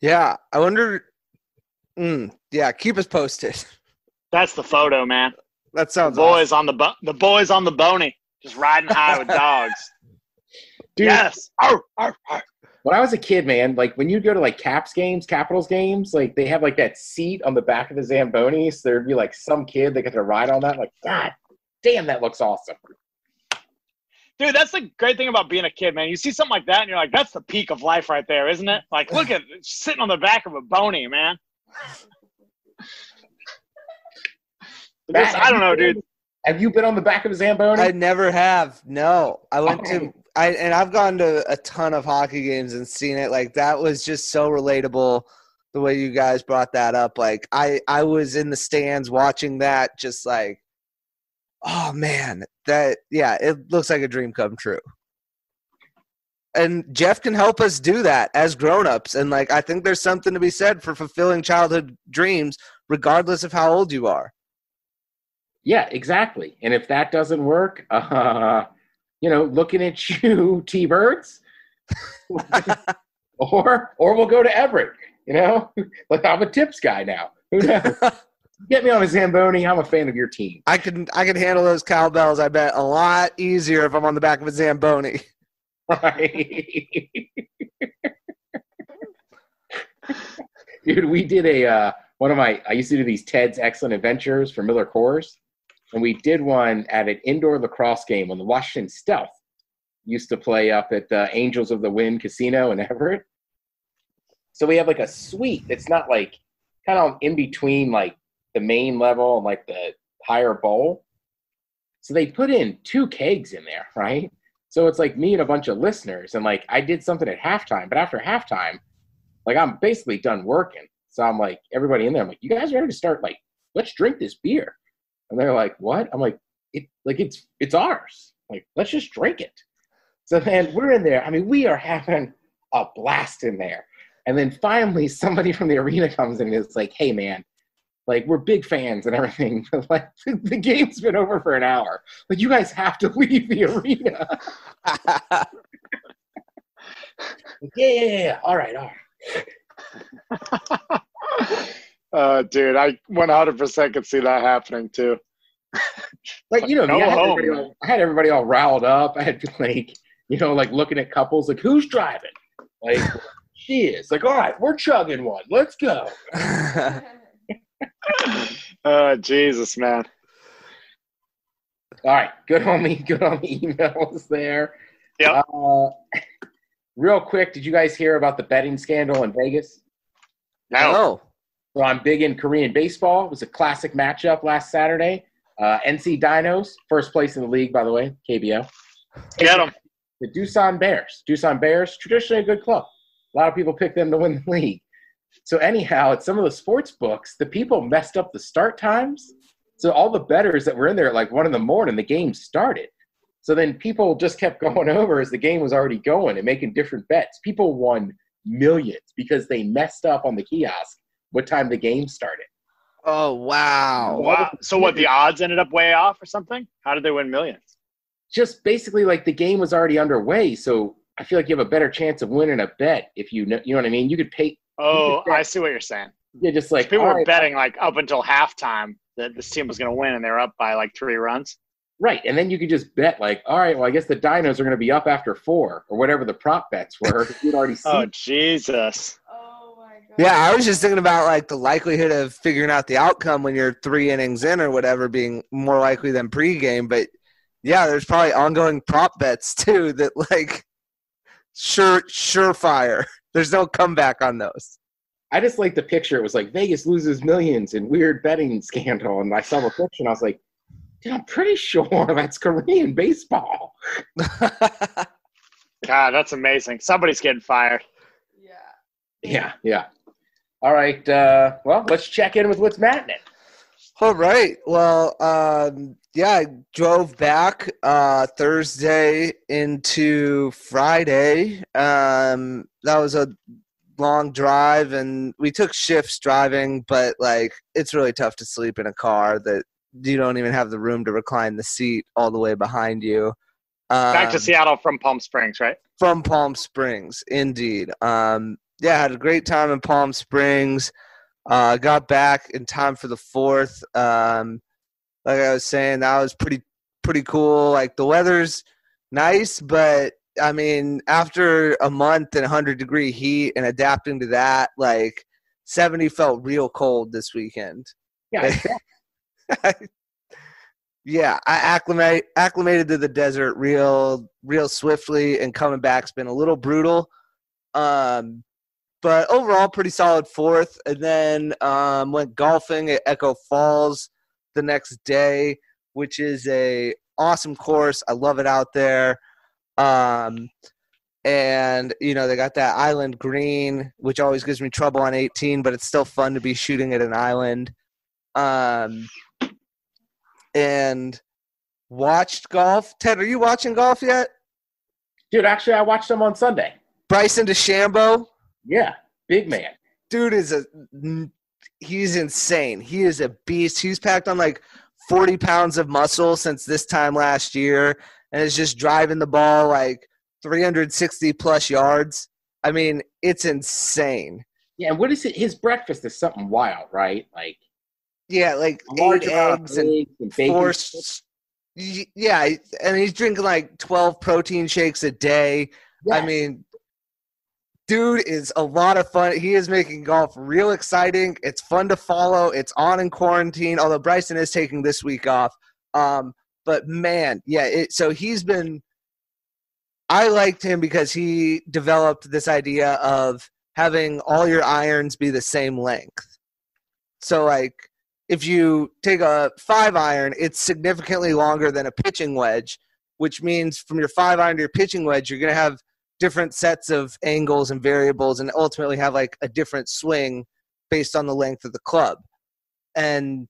S1: Yeah, I wonder. Mm, yeah, keep us posted.
S2: That's the photo, man.
S1: That
S2: The
S1: sounds
S2: boys on the bo- the boys on the bony, just riding high with dogs.
S3: Dude,
S2: Yes. Arr, arr, arr.
S3: When I was a kid, man, like when you'd go to like Caps games, Capitals games, like they have like that seat on the back of the Zamboni. So there'd be like some kid that got to ride on that. Like, God damn, that looks awesome.
S2: Dude, that's the great thing about being a kid, man. You see something like that, and you're like, "That's the peak of life, right there, isn't it?" Like, look at sitting on the back of a bony, man. This- I don't know, dude.
S3: Have you been on the back of a Zamboni?
S1: I never have. No, I went to I and I've gone to a ton of hockey games and seen it. Like that was just so relatable. The way you guys brought that up, like I I was in the stands watching that, just like, oh man, that yeah, it looks like a dream come true. And Jeff can help us do that as grown-ups, and like I think there's something to be said for fulfilling childhood dreams, regardless of how old you are.
S3: Yeah, exactly. And if that doesn't work, uh, you know, looking at you, T Birds, or or we'll go to Everett. You know, like I'm a tips guy now. Who knows? Get me on a Zamboni. I'm a fan of your team.
S1: I can I can handle those cowbells. I bet a lot easier if I'm on the back of a zamboni.
S3: Right. Dude, we did a uh, one of my. I used to do these Ted's Excellent Adventures for Miller Coors, and we did one at an indoor lacrosse game when the Washington Stealth used to play up at the Angels of the Wind Casino in Everett. So we have like a suite that's not like kind of in between like the main level and like the higher bowl. So they put in two kegs in there, right? So it's like me and a bunch of listeners, and like I did something at halftime, but after halftime, like I'm basically done working. So I'm like, everybody in there, I'm like, you guys ready to start? Like, let's drink this beer. And they're like, what? I'm like, it like it's it's ours. Like, let's just drink it. So then we're in there. I mean, we are having a blast in there. And then finally, somebody from the arena comes in and is like, hey man, like we're big fans and everything. But like the game's been over for an hour. Like you guys have to leave the arena. Like, yeah, yeah, yeah. All right, all right.
S2: Uh, dude, I 100% could see that happening too.
S3: Like you know,
S2: Go
S3: me, I, had
S2: home.
S3: everybody all, I had everybody all riled up. I had like you know, like looking at couples, like who's driving? Like she is. Like all right, we're chugging one. Let's go.
S2: Oh Jesus, man.
S3: All right, good on me. Good on the emails there.
S2: Yep.
S3: Uh, real quick, did you guys hear about the betting scandal in Vegas?
S2: No.
S3: So I'm big in Korean baseball. It was a classic matchup last Saturday. Uh, NC Dinos, first place in the league, by the way, KBO.
S2: Get them.
S3: The Doosan Bears. Doosan Bears, traditionally a good club. A lot of people pick them to win the league. So anyhow, at some of the sports books, the people messed up the start times. So all the betters that were in there at like one in the morning, the game started. So then people just kept going over as the game was already going and making different bets. People won millions because they messed up on the kiosk what time the game started.
S1: oh wow.
S2: Wow. So what? The odds ended up way off or something? How did they win millions?
S3: Just basically like the game was already underway. So I feel like you have a better chance of winning a bet if you know, you know what I mean? You could pay,
S2: Oh,
S3: bet.
S2: I see what you're saying.
S3: yeah, just like
S2: People were
S3: right,
S2: betting like up until halftime that this team was going to win, and they're up by like three runs.
S3: Right, and then you could just bet like, all right, well, I guess the Dinos are going to be up after four or whatever the prop bets were. You'd already oh, seen.
S2: Oh Jesus!
S4: My god.
S1: Yeah, I was just thinking about like the likelihood of figuring out the outcome when you're three innings in or whatever being more likely than pregame. But yeah, there's probably ongoing prop bets too that like sure surefire. There's no comeback on those.
S3: I just like the picture. It was like Vegas loses millions in weird betting scandal, and I saw the picture, and I was like, dude, I'm pretty sure that's Korean baseball.
S2: God, that's amazing. Somebody's getting fired.
S4: Yeah.
S3: Yeah, yeah. All right, uh, well, let's check in with what's maddening.
S1: All right. Well, um, yeah, I drove back uh, Thursday into Friday. Um, that was a long drive, and we took shifts driving, but like it's really tough to sleep in a car that you don't even have the room to recline the seat all the way behind you.
S2: Back to
S1: Um,
S2: Seattle from Palm Springs, right?
S1: from Palm Springs, indeed. Um, yeah, had a great time in Palm Springs. Uh, got back in time for the fourth. Um, like I was saying, that was pretty pretty cool. Like the weather's nice, but I mean, after a month in 100 degree heat and adapting to that, like 70 felt real cold this weekend.
S3: Yeah, I
S1: yeah, I acclimate acclimated to the desert real real swiftly, and coming back's been a little brutal. Um, but overall, pretty solid fourth, and then um, went golfing at Echo Falls the next day, which is a awesome course. I love it out there. Um, and you know they got that island green, which always gives me trouble on 18, but it's still fun to be shooting at an island. Um, and watched golf. Ted, are you watching golf yet?
S3: dude. Actually, I watched them on Sunday.
S1: Bryson DeChambeau,
S3: Yeah, big man.
S1: dude is a he's insane. He is a beast. He's packed on like 40 pounds of muscle since this time last year and is just driving the ball like 360 plus yards. I mean, it's insane.
S3: Yeah, and what is it? His breakfast is something wild, right? Like
S1: Yeah, like
S3: large
S1: eight eggs and
S3: eggs and
S1: four. Yeah, and he's drinking like 12 protein shakes a day. I mean, dude is a lot of fun. He is making golf real exciting. It's fun to follow. It's on in quarantine, although Bryson is taking this week off. Um, but man, yeah. It, so he's been. I liked him because he developed this idea of having all your irons be the same length. So, like, if you take a five iron, it's significantly longer than a pitching wedge, which means from your five iron to your pitching wedge, you're going to have different sets of angles and variables and ultimately have like a different swing based on the length of the club. And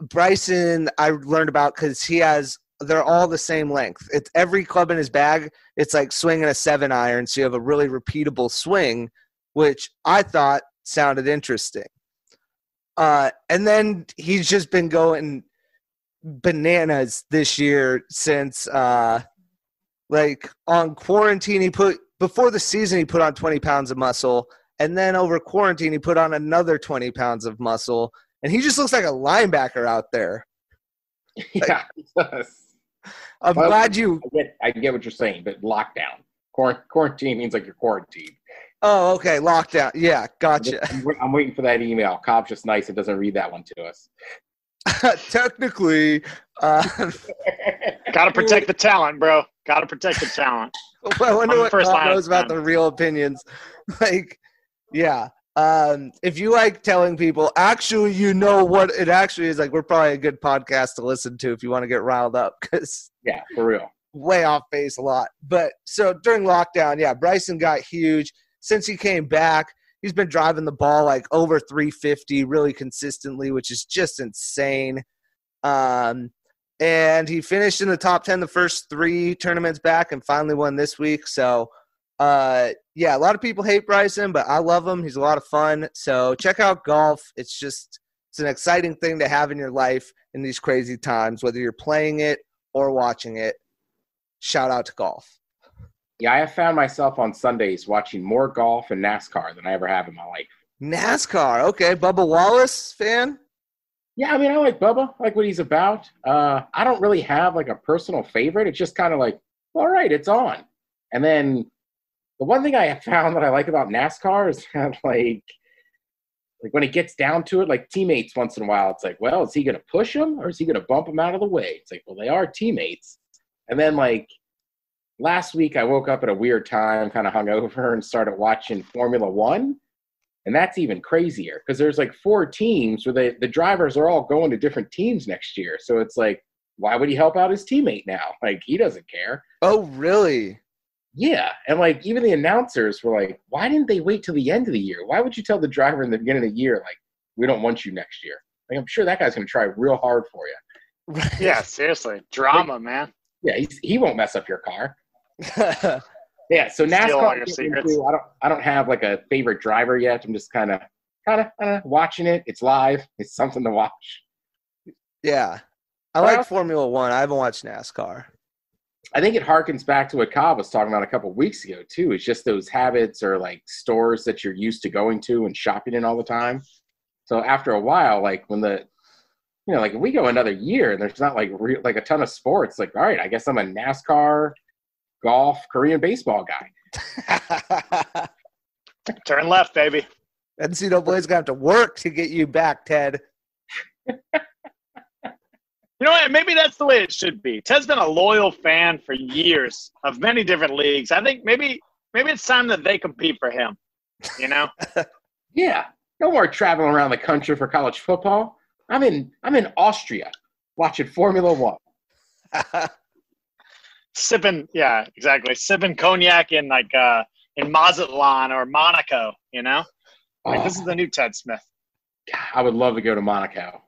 S1: Bryson, I learned about because he has, they're all the same length. It's every club in his bag, it's like swinging a seven iron. So you have a really repeatable swing, which I thought sounded interesting. Uh, and then he's just been going bananas this year since uh, like on quarantine he put before the season he put on 20 pounds of muscle and then over quarantine he put on another 20 pounds of muscle and he just looks like a linebacker out there
S3: yeah, it.
S1: I'm
S3: Well-
S1: glad you.
S3: I get, I get what you're saying, but lockdown. Quar- Quarantine means like you're quarantined.
S1: Oh, okay. Lockdown. Yeah, gotcha.
S3: I'm, wait- I'm waiting for that email. Cobb's just nice. It doesn't read that one to us.
S1: Technically, uh,
S2: Got to protect the talent, bro. Got to protect the talent.
S1: I wonder
S2: On
S1: what
S2: first
S1: knows about the real opinions. Like, yeah. Um, if you like telling people, actually, you know what it actually is, like, we're probably a good podcast to listen to if you want to get riled up because
S3: yeah, for real.
S1: way off base a lot. But so during lockdown, yeah, Bryson got huge. Since he came back, he's been driving the ball like over 350 really consistently, which is just insane. Um, and he finished in the top 10 the first three tournaments back and finally won this week. So, uh, yeah, a lot of people hate Bryson, but I love him. He's a lot of fun. So check out golf. It's just it's an exciting thing to have in your life in these crazy times, whether you're playing it or watching it. Shout out to golf.
S3: Yeah, I have found myself on Sundays watching more golf and NASCAR than I ever have in my life.
S1: NASCAR, okay. Bubba Wallace fan?
S3: Yeah, I mean, I like Bubba. I like what he's about. Uh, I don't really have like a personal favorite. It's just kind of like, all right, it's on. And then the one thing I have found that I like about NASCAR is that like, like when it gets down to it, like teammates once in a while, it's like, well, is he going to push him or is he going to bump him out of the way? It's like, well, they are teammates. And then like last week, I woke up at a weird time, kind of hungover, and started watching Formula One. And that's even crazier because there's like four teams where they, the drivers are all going to different teams next year. So it's like, why would he help out his teammate now? Like, he doesn't care.
S1: Oh, really?
S3: Yeah. And like, even the announcers were like, why didn't they wait till the end of the year? Why would you tell the driver in the beginning of the year, like, we don't want you next year? Like, I'm sure that guy's going to try real hard for you.
S2: Yeah, seriously. Drama, man.
S3: Yeah, he's, he won't mess up your car. Yeah, so NASCAR.
S2: your
S3: I'm
S2: secrets.
S3: into. I don't. I don't have like a favorite driver yet. I'm just kind of, kind of, watching it. It's live. It's something to watch.
S1: yeah. I
S3: Well-
S1: like Formula One. I haven't watched NASCAR.
S3: I think it harkens back to what Cobb was talking about a couple weeks ago too. It's just those habits or like stores that you're used to going to and shopping in all the time. So after a while, like when the, you know, like if we go another year and there's not like re- like a ton of sports, like all right, I guess I'm a NASCAR, golf, Korean baseball guy.
S2: Turn left, baby.
S1: NCAA's gonna have to work to get you back, Ted.
S2: You know what? Maybe that's the way it should be. Ted's been a loyal fan for years of many different leagues. I think maybe maybe it's time that they compete for him. You know?
S3: Yeah, no more traveling around the country for college football. I'm in I'm in Austria watching Formula One.
S2: Sipping, yeah, exactly. Sipping cognac in like uh in Mazatlan or Monaco, you know? Like this is the new Ted Smith.
S3: I would love to go to Monaco.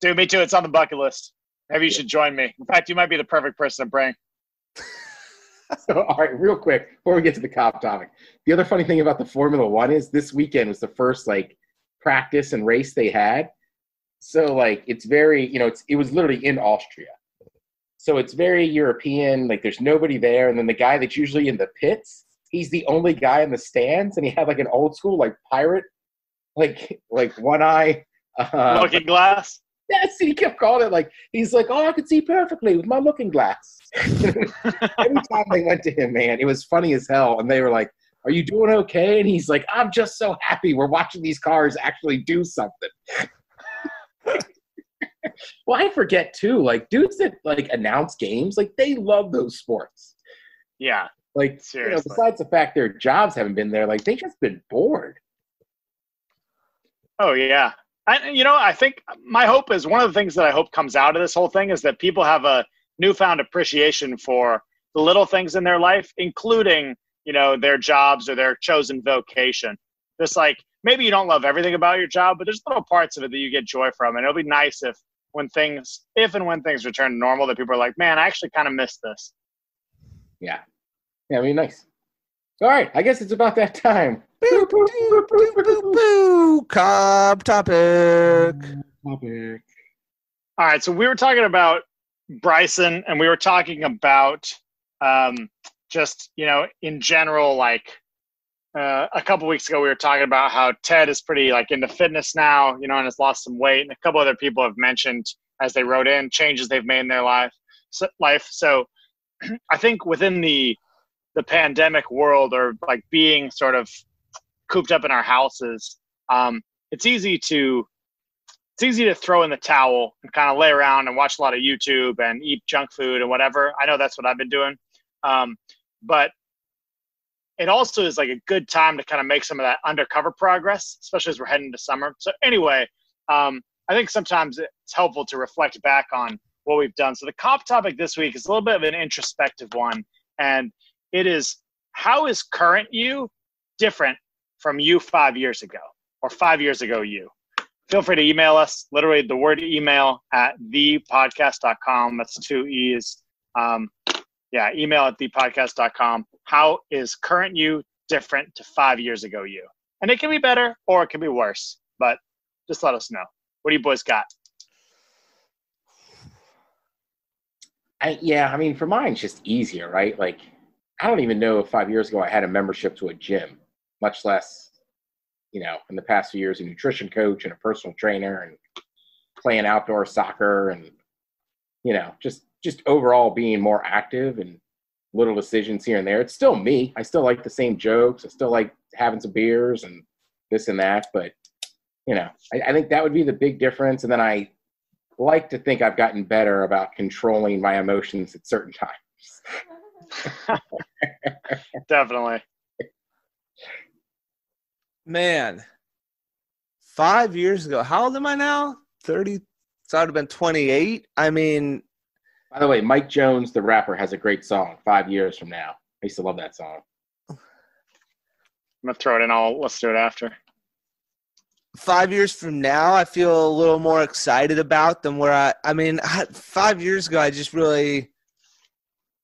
S2: Dude, me too. It's on the bucket list. Maybe you should join me. In fact, you might be the perfect person to bring.
S3: So, all right, real quick before we get to the Cobb topic, the other funny thing about the Formula One is this weekend was the first like practice and race they had. So like it's very you know it's it was literally in Austria, so it's very European. Like there's nobody there, and then the guy that's usually in the pits, he's the only guy in the stands, and he had like an old school like pirate, like like one eye. Uh,
S2: Looking glass.
S3: Yes, he kept calling it like he's like, oh, I could see perfectly with my looking glass. Every time they went to him, man, it was funny as hell. And they were like, "Are you doing okay?" And he's like, "I'm just so happy we're watching these cars actually do something." Well, I forget too, like dudes that like announce games, like they love those sports.
S2: Yeah.
S3: Like, you know,
S2: Seriously.
S3: besides the fact their jobs haven't been there, like they just been bored.
S2: Oh yeah. I, you know, I think my hope is one of the things that I hope comes out of this whole thing is that people have a newfound appreciation for the little things in their life, including you know their jobs or their chosen vocation. Just like maybe you don't love everything about your job, but there's little parts of it that you get joy from, and it'll be nice if when things, if and when things return to normal, that people are like, man, I actually kind of miss this.
S3: Yeah, yeah, I mean, nice. All right, I guess it's about that time.
S1: Boo, boo, boo, boo, boo, boo. Cobb topic.
S3: Topic.
S2: All right, so we were talking about Bryson, and we were talking about um, just you know in general, like uh, a couple weeks ago, we were talking about how Ted is pretty like into fitness now, you know, and has lost some weight, and a couple other people have mentioned as they wrote in changes they've made in their life. So, life. So I think within the the pandemic world or like being sort of cooped up in our houses, um, it's easy to it's easy to throw in the towel and kind of lay around and watch a lot of YouTube and eat junk food and whatever. I know that's what I've been doing. Um, but it also is like a good time to kind of make some of that undercover progress, especially as we're heading into summer. So anyway, um, I think sometimes it's helpful to reflect back on what we've done. So the Cobb topic this week is a little bit of an introspective one, and it is how is current you different from you five years ago or five years ago you? Feel free to email us, literally the word email at thepodcast.com. That's two E's. Um, yeah, email at thepodcast.com. How is current you different to five years ago you? And it can be better or it can be worse, but just let us know. What do you boys got?
S3: I, yeah, I mean, for mine, it's just easier, right? Like, I don't even know if five years ago I had a membership to a gym, much less, you know, in the past few years, a nutrition coach and a personal trainer and playing outdoor soccer and, you know, just just overall being more active and little decisions here and there. It's still me. I still like the same jokes. I still like having some beers and this and that. But you know, I, I think that would be the big difference. And then I like to think I've gotten better about controlling my emotions at certain times.
S2: Definitely.
S1: Man, five years ago. How old am I now? Thirty. So I'd have been twenty-eight. I mean,
S3: By the way, Mike Jones, the rapper, has a great song. Five years from now, I used to love that song.
S2: I'm gonna throw it in. I'll let's do it after.
S1: five years from now, I feel a little more excited about than where I. I mean, I- five years ago, I just really.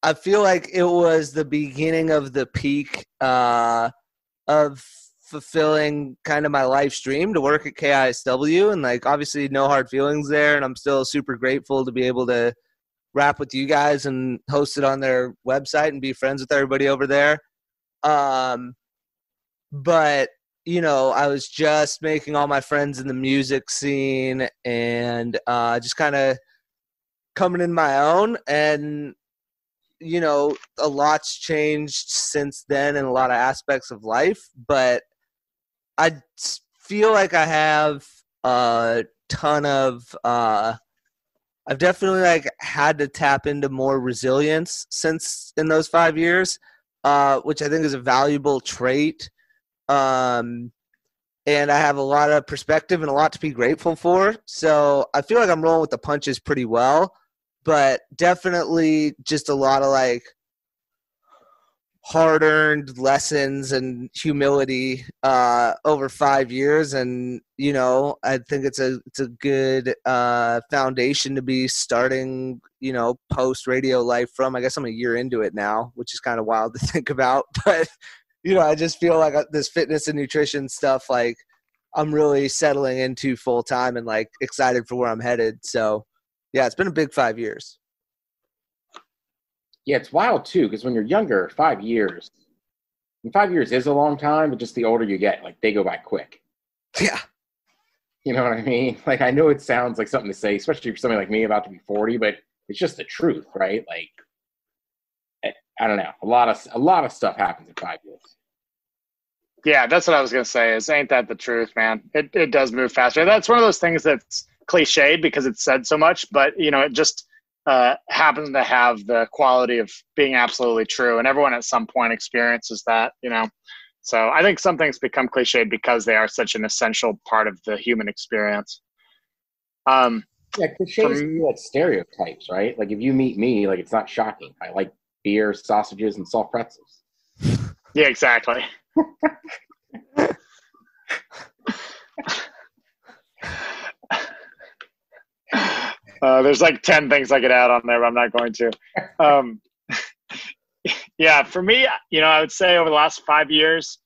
S1: I feel like it was the beginning of the peak uh, of fulfilling kind of my life's stream to work at KISW, and like obviously no hard feelings there, and I'm still super grateful to be able to rap with you guys and host it on their website and be friends with everybody over there. Um, but you know, I was just making all my friends in the music scene and uh, just kind of coming in my own. And, you know, a lot's changed since then in a lot of aspects of life. But I feel like I have a ton of, uh, I've definitely like had to tap into more resilience since in those five years, uh, which I think is a valuable trait um, and I have a lot of perspective and a lot to be grateful for. So I feel like I'm rolling with the punches pretty well, but definitely just a lot of like hard-earned lessons and humility uh, over five years, and you know I think it's a it's a good uh, foundation to be starting you know post radio life from. I guess I'm a year into it now, which is kind of wild to think about, but you know, I just feel like uh, this fitness and nutrition stuff, like I'm really settling into full time and like excited for where I'm headed. So, yeah, it's been a big five years.
S3: Yeah, it's wild too, because when you're younger, five years, and five years is a long time, but just the older you get, like they go by quick.
S1: Yeah.
S3: You know what I mean? Like I know it sounds like something to say, especially for somebody like me about to be 40, but it's just the truth, right? Like I- I don't know. A lot of a lot of stuff happens in five years.
S2: Yeah, that's what I was gonna say. Is ain't that the truth, man? It it does move faster. That's one of those things that's cliched because it's said so much, but you know, it just uh, happens to have the quality of being absolutely true, and everyone at some point experiences that. You know, so I think some things become cliched because they are such an essential part of the human experience. Um,
S3: Yeah, cliches
S2: From-
S3: like stereotypes, right? Like if you meet me, like it's not shocking. I like beer, sausages, and soft pretzels.
S2: yeah, exactly. Uh, there's like 10 things I could add on there, but I'm not going to. Um, yeah, for me, you know, I would say over the last five years,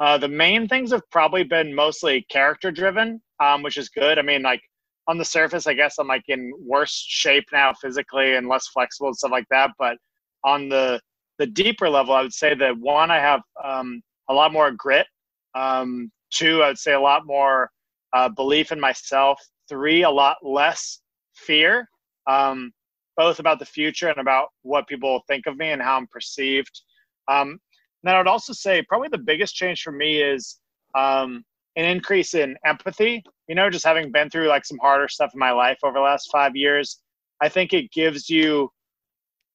S2: uh, the main things have probably been mostly character driven, um, which is good. I mean, like on the surface, I guess I'm like in worse shape now physically and less flexible and stuff like that. But on the the deeper level, I would say that one, I have um, a lot more grit. Um, two, I would say a lot more uh, belief in myself. Three, a lot less fear, um, both about the future and about what people think of me and how I'm perceived. Um, then I would also say probably the biggest change for me is um, an increase in empathy. You know, just having been through like some harder stuff in my life over the last five years, I think it gives you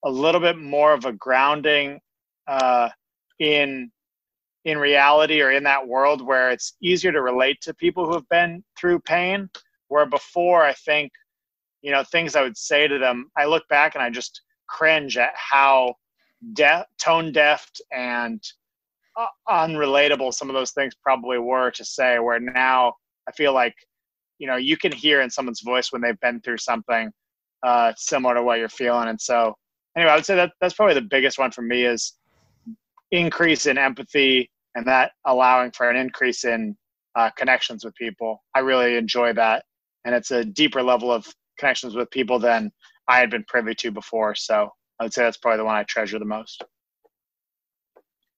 S2: a little bit more of a grounding uh, in in reality or in that world where it's easier to relate to people who have been through pain. Where before, I think, you know, things I would say to them, I look back and I just cringe at how tone deaf and uh, unrelatable some of those things probably were to say. Where now I feel like, you know, you can hear in someone's voice when they've been through something uh, similar to what you're feeling. And so, anyway, I would say that that's probably the biggest one for me is increase in empathy and that allowing for an increase in uh, connections with people. I really enjoy that, and it's a deeper level of connections with people than I had been privy to before. So I would say that's probably the one I treasure the most.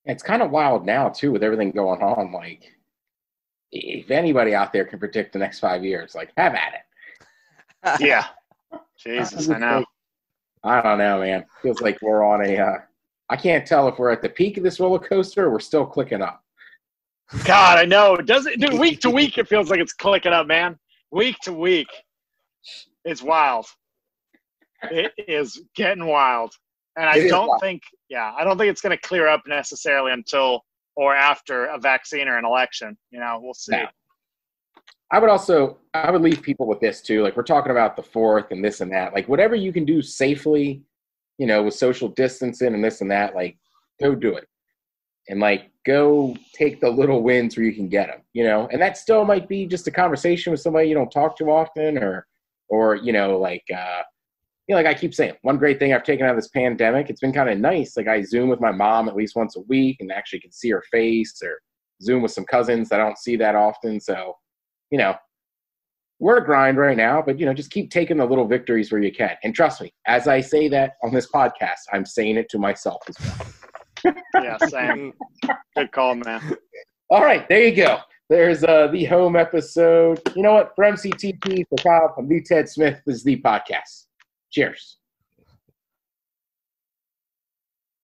S3: It's kind of wild now too with everything going on. Like, if anybody out there can predict the next five years, like have at it.
S2: Yeah, Jesus, I know.
S3: I don't know, man. Feels like we're on a. Uh, I can't tell if we're at the peak of this roller coaster or we're still clicking up.
S2: God, I know. It Does it? Dude, week to week, it feels like it's clicking up, man. Week to week, it's wild. It is getting wild, and I
S3: It
S2: don't think. Yeah, I don't think it's going to clear up necessarily until or after a vaccine or an election. You know, we'll see.
S3: I would also I would leave people with this too. Like we're talking about the fourth and this and that. Like whatever you can do safely, you know, with social distancing and this and that, like go do it. And like go take the little wins where you can get them, you know. And that still might be just a conversation with somebody you don't talk to often or or you know like uh you know, like I keep saying, one great thing I've taken out of this pandemic, it's been kind of nice. Like I Zoom with my mom at least once a week and actually can see her face or Zoom with some cousins that I don't see that often. So, you know, we're a grind right now, but you know, just keep taking the little victories where you can. And trust me, as I say that on this podcast, I'm saying it to myself as well.
S2: Yeah, same. Good call, man.
S3: All right, there you go. There's uh, the home episode. You know what? For MCTP, for Kyle, I'm the Ted Smith. This is the podcast. Cheers.